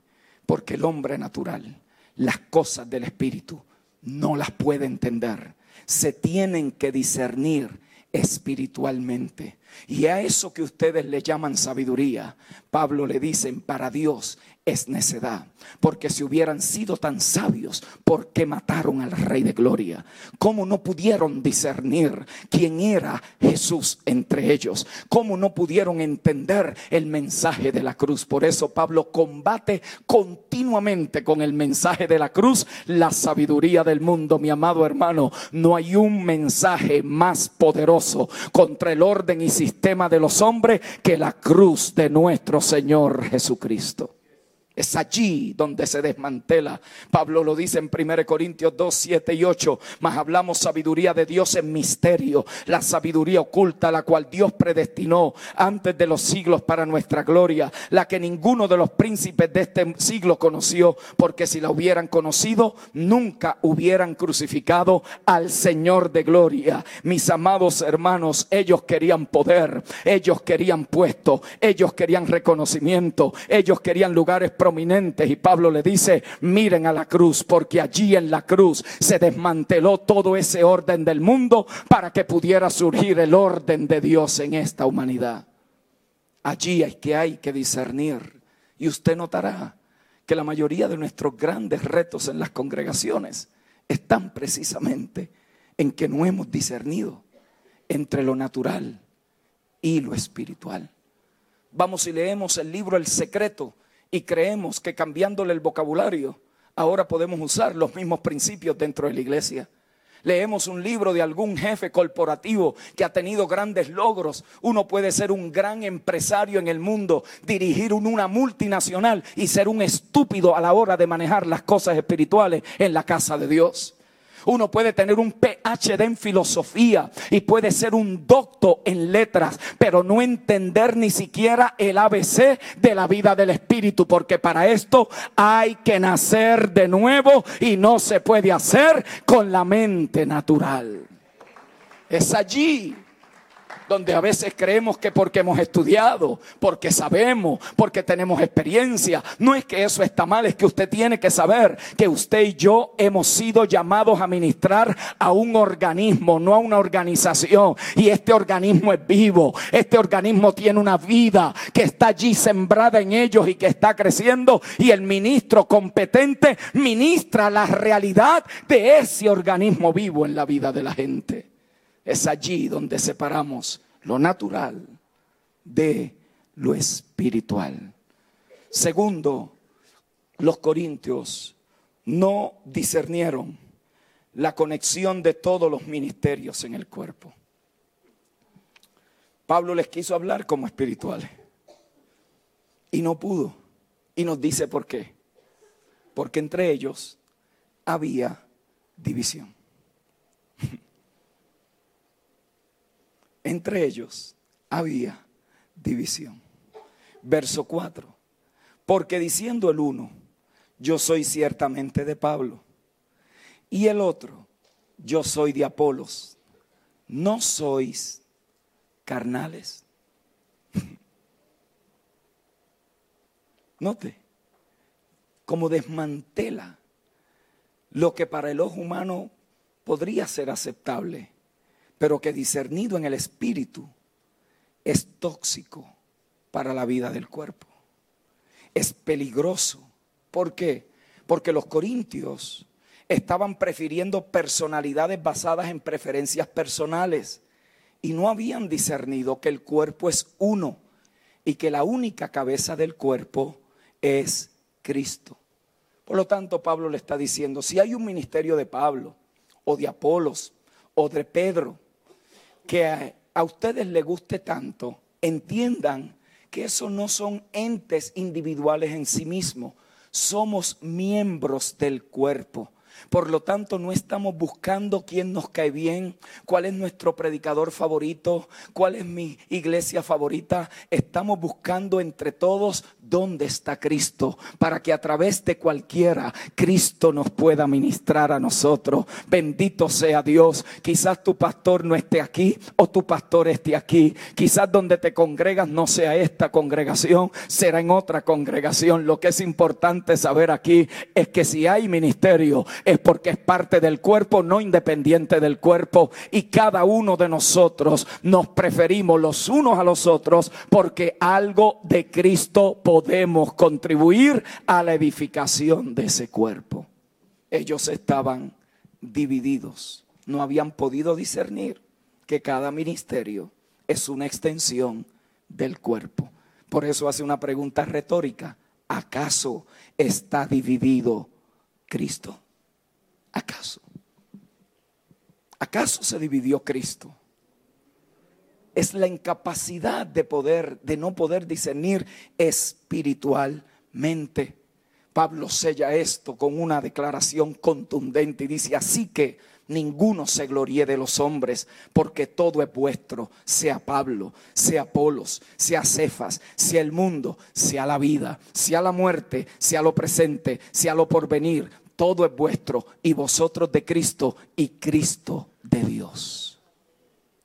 porque el hombre natural, las cosas del Espíritu, no las puede entender. Se tienen que discernir espiritualmente. Y a eso que ustedes le llaman sabiduría, Pablo le dicen, para Dios es necedad. Porque si hubieran sido tan sabios, ¿por qué mataron al Rey de Gloria? ¿Cómo no pudieron discernir quién era Jesús entre ellos? ¿Cómo no pudieron entender el mensaje de la cruz? Por eso Pablo combate continuamente con el mensaje de la cruz la sabiduría del mundo. Mi amado hermano, no hay un mensaje más poderoso contra el orden y sistema de los hombres que la cruz de nuestro Señor Jesucristo. Es allí donde se desmantela. Pablo lo dice en 1 Corintios 2, 7 y 8. Mas hablamos sabiduría de Dios en misterio, la sabiduría oculta, la cual Dios predestinó antes de los siglos para nuestra gloria, la que ninguno de los príncipes de este siglo conoció, porque si la hubieran conocido, nunca hubieran crucificado al Señor de gloria. Mis amados hermanos, ellos querían poder, ellos querían puesto, ellos querían reconocimiento, ellos querían lugares y Pablo le dice, miren a la cruz, porque allí en la cruz se desmanteló todo ese orden del mundo para que pudiera surgir el orden de Dios en esta humanidad. Allí hay que hay que discernir. Y usted notará que la mayoría de nuestros grandes retos en las congregaciones están precisamente en que no hemos discernido entre lo natural y lo espiritual. Vamos y leemos el libro El Secreto y creemos que cambiándole el vocabulario, ahora podemos usar los mismos principios dentro de la iglesia. Leemos un libro de algún jefe corporativo que ha tenido grandes logros. Uno puede ser un gran empresario en el mundo, dirigir una multinacional y ser un estúpido a la hora de manejar las cosas espirituales en la casa de Dios. Uno puede tener un PhD en filosofía y puede ser un doctor en letras, pero no entender ni siquiera el ABC de la vida del Espíritu, porque para esto hay que nacer de nuevo y no se puede hacer con la mente natural. Es allí donde a veces creemos que porque hemos estudiado, porque sabemos, porque tenemos experiencia, no es que eso está mal, es que usted tiene que saber que usted y yo hemos sido llamados a ministrar a un organismo, no a una organización. Y este organismo es vivo, este organismo tiene una vida que está allí sembrada en ellos y que está creciendo y el ministro competente ministra la realidad de ese organismo vivo en la vida de la gente. Es allí donde separamos lo natural de lo espiritual. Segundo, los corintios no discernieron la conexión de todos los ministerios en el cuerpo. Pablo les quiso hablar como espirituales y no pudo. Y nos dice por qué. Porque entre ellos había división. Entre ellos había división. Verso 4. Porque diciendo el uno, yo soy ciertamente de Pablo, y el otro, yo soy de Apolos, no sois carnales. Note, como desmantela lo que para el ojo humano podría ser aceptable, pero que discernido en el espíritu es tóxico para la vida del cuerpo. Es peligroso. ¿Por qué? Porque los corintios estaban prefiriendo personalidades basadas en preferencias personales y no habían discernido que el cuerpo es uno y que la única cabeza del cuerpo es Cristo. Por lo tanto, Pablo le está diciendo, si hay un ministerio de Pablo o de Apolos o de Pedro que a, ustedes les guste tanto, entiendan que eso no son entes individuales en sí mismos, somos miembros del cuerpo. Por lo tanto, no estamos buscando quién nos cae bien, cuál es nuestro predicador favorito, cuál es mi iglesia favorita. Estamos buscando entre todos dónde está Cristo, para que a través de cualquiera Cristo nos pueda ministrar a nosotros. Bendito sea Dios. Quizás tu pastor no esté aquí o tu pastor esté aquí. Quizás donde te congregas no sea esta congregación, será en otra congregación. Lo que es importante saber aquí es que si hay ministerio, es porque es parte del cuerpo, no independiente del cuerpo. Y cada uno de nosotros nos preferimos los unos a los otros porque algo de Cristo podemos contribuir a la edificación de ese cuerpo. Ellos estaban divididos, no habían podido discernir que cada ministerio es una extensión del cuerpo. Por eso hace una pregunta retórica. ¿Acaso está dividido Cristo? ¿Acaso? ¿Acaso se dividió Cristo? Es la incapacidad de poder, de no poder discernir espiritualmente. Pablo sella esto con una declaración contundente y dice, así que ninguno se gloríe de los hombres, porque todo es vuestro, sea Pablo, sea Apolos, sea Cefas, sea el mundo, sea la vida, sea la muerte, sea lo presente, sea lo porvenir, todo es vuestro y vosotros de Cristo y Cristo de Dios.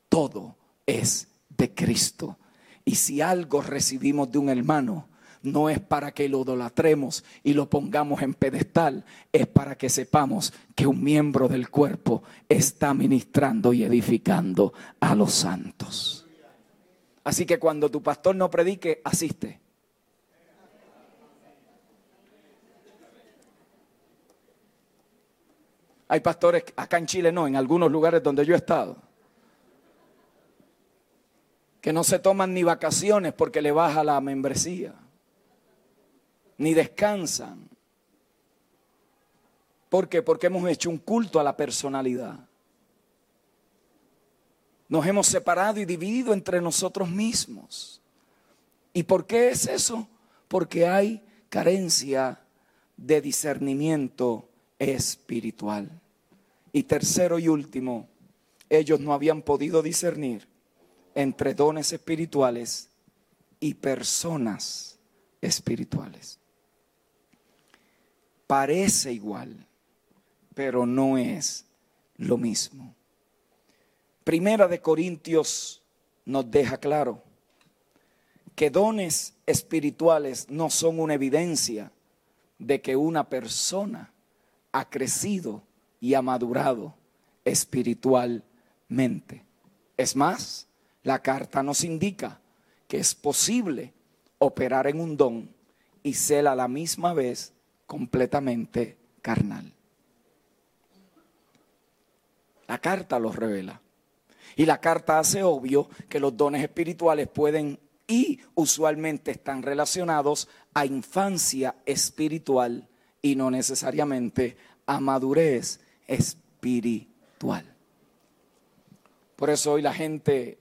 Todo es de Cristo. Y si algo recibimos de un hermano, no es para que lo idolatremos y lo pongamos en pedestal, es para que sepamos que un miembro del cuerpo está ministrando y edificando a los santos. Así que cuando tu pastor no predique, asiste. Hay pastores acá en Chile, no, en algunos lugares donde yo he estado, que no se toman ni vacaciones porque le baja la membresía, ni descansan. ¿Por qué? Porque hemos hecho un culto a la personalidad. Nos hemos separado y dividido entre nosotros mismos. ¿Y por qué es eso? Porque hay carencia de discernimiento espiritual. Y tercero y último, ellos no habían podido discernir entre dones espirituales y personas espirituales. Parece igual, pero no es lo mismo. Primera de Corintios nos deja claro que dones espirituales no son una evidencia de que una persona ha crecido y ha madurado espiritualmente. Es más, la carta nos indica que es posible operar en un don y ser a la misma vez completamente carnal. La carta lo revela. Y la carta hace obvio que los dones espirituales pueden y usualmente están relacionados a infancia espiritual y no necesariamente a madurez espiritual. Por eso hoy la gente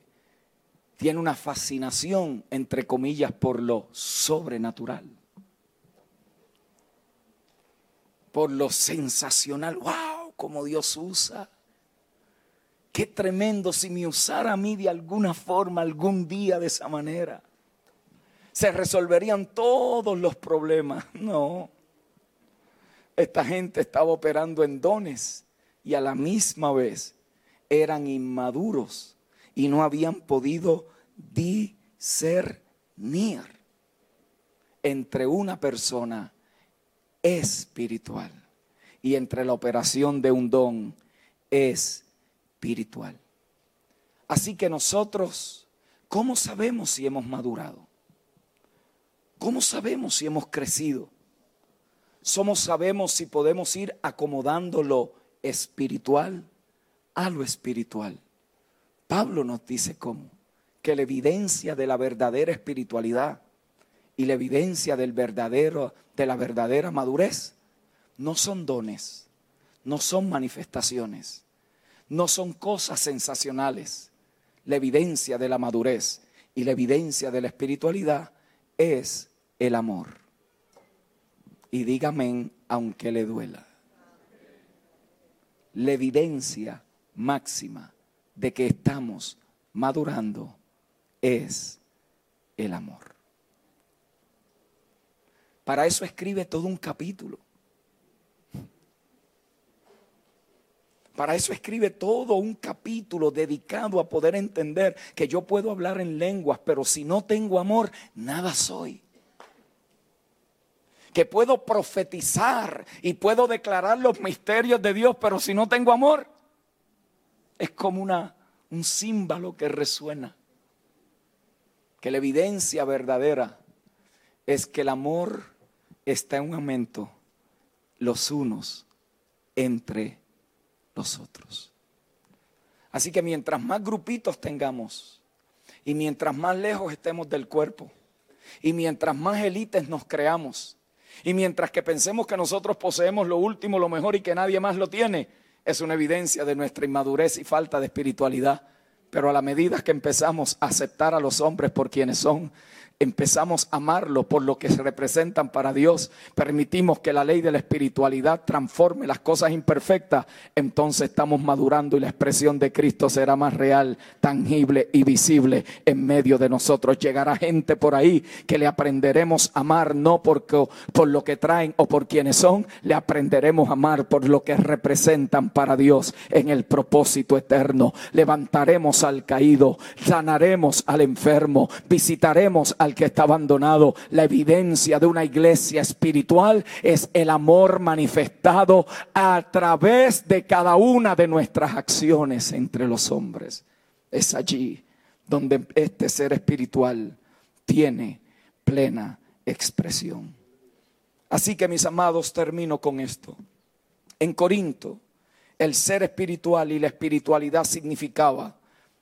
tiene una fascinación, entre comillas, por lo sobrenatural. Por lo sensacional. ¡Wow! Como Dios usa. Qué tremendo si me usara a mí de alguna forma algún día de esa manera. se resolverían todos los problemas. No. Esta gente estaba operando en dones y a la misma vez eran inmaduros y no habían podido discernir entre una persona espiritual y entre la operación de un don espiritual. Así que nosotros, ¿cómo sabemos si hemos madurado? ¿Cómo sabemos si hemos crecido? Somos sabemos si podemos ir acomodando lo espiritual a lo espiritual. Pablo nos dice cómo, que la evidencia de la verdadera espiritualidad y la evidencia del verdadero de la verdadera madurez no son dones, no son manifestaciones, no son cosas sensacionales. La evidencia de la madurez y la evidencia de la espiritualidad es el amor. Y dígame aunque le duela. La evidencia máxima de que estamos madurando es el amor. Para eso escribe todo un capítulo. Para eso escribe todo un capítulo dedicado a poder entender que yo puedo hablar en lenguas, pero si no tengo amor, nada soy que puedo profetizar y puedo declarar los misterios de Dios, pero si no tengo amor, es como una, un símbolo que resuena. Que la evidencia verdadera es que el amor está en un aumento los unos entre los otros. Así que mientras más grupitos tengamos y mientras más lejos estemos del cuerpo y mientras más élites nos creamos, y mientras que pensemos que nosotros poseemos lo último, lo mejor y que nadie más lo tiene, es una evidencia de nuestra inmadurez y falta de espiritualidad. Pero a la medida que empezamos a aceptar a los hombres por quienes son, empezamos a amarlo por lo que se representan para Dios, permitimos que la ley de la espiritualidad transforme las cosas imperfectas, entonces estamos madurando y la expresión de Cristo será más real, tangible y visible en medio de nosotros. Llegará gente por ahí que le aprenderemos a amar no porque, por lo que traen o por quienes son, le aprenderemos a amar por lo que representan para Dios en el propósito eterno. Levantaremos al caído, sanaremos al enfermo, visitaremos al que está abandonado. La evidencia de una iglesia espiritual es el amor manifestado a través de cada una de nuestras acciones entre los hombres. Es allí donde este ser espiritual tiene plena expresión. Así que mis amados, termino con esto. En Corinto, el ser espiritual y la espiritualidad significaba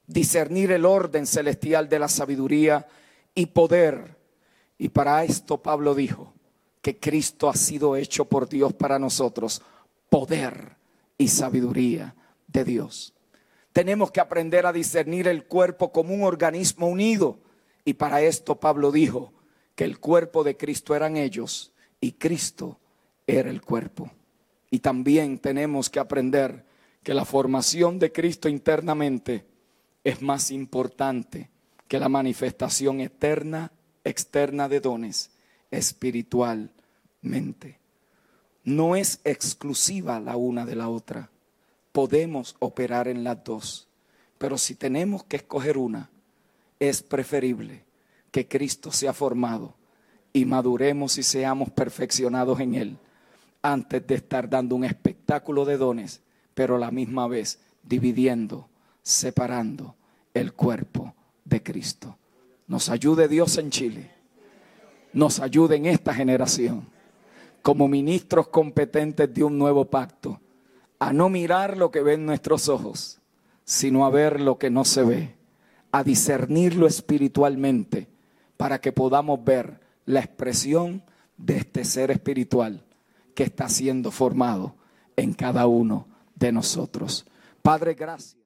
discernir el orden celestial de la sabiduría y poder. Y para esto Pablo dijo que Cristo ha sido hecho por Dios para nosotros poder y sabiduría de Dios. Tenemos que aprender a discernir el cuerpo como un organismo unido. Y para esto Pablo dijo que el cuerpo de Cristo eran ellos y Cristo era el cuerpo. Y también tenemos que aprender que la formación de Cristo internamente es más importante que la manifestación eterna, externa de dones espiritualmente. No es exclusiva la una de la otra. Podemos operar en las dos. Pero si tenemos que escoger una, es preferible que Cristo sea formado y maduremos y seamos perfeccionados en Él antes de estar dando un espectáculo de dones, pero a la misma vez dividiendo, separando el cuerpo de Cristo. Nos ayude Dios en Chile. Nos ayude en esta generación, como ministros competentes de un nuevo pacto, a no mirar lo que ven nuestros ojos, sino a ver lo que no se ve, a discernirlo espiritualmente, para que podamos ver la expresión de este ser espiritual que está siendo formado en cada uno de nosotros. Padre, gracias.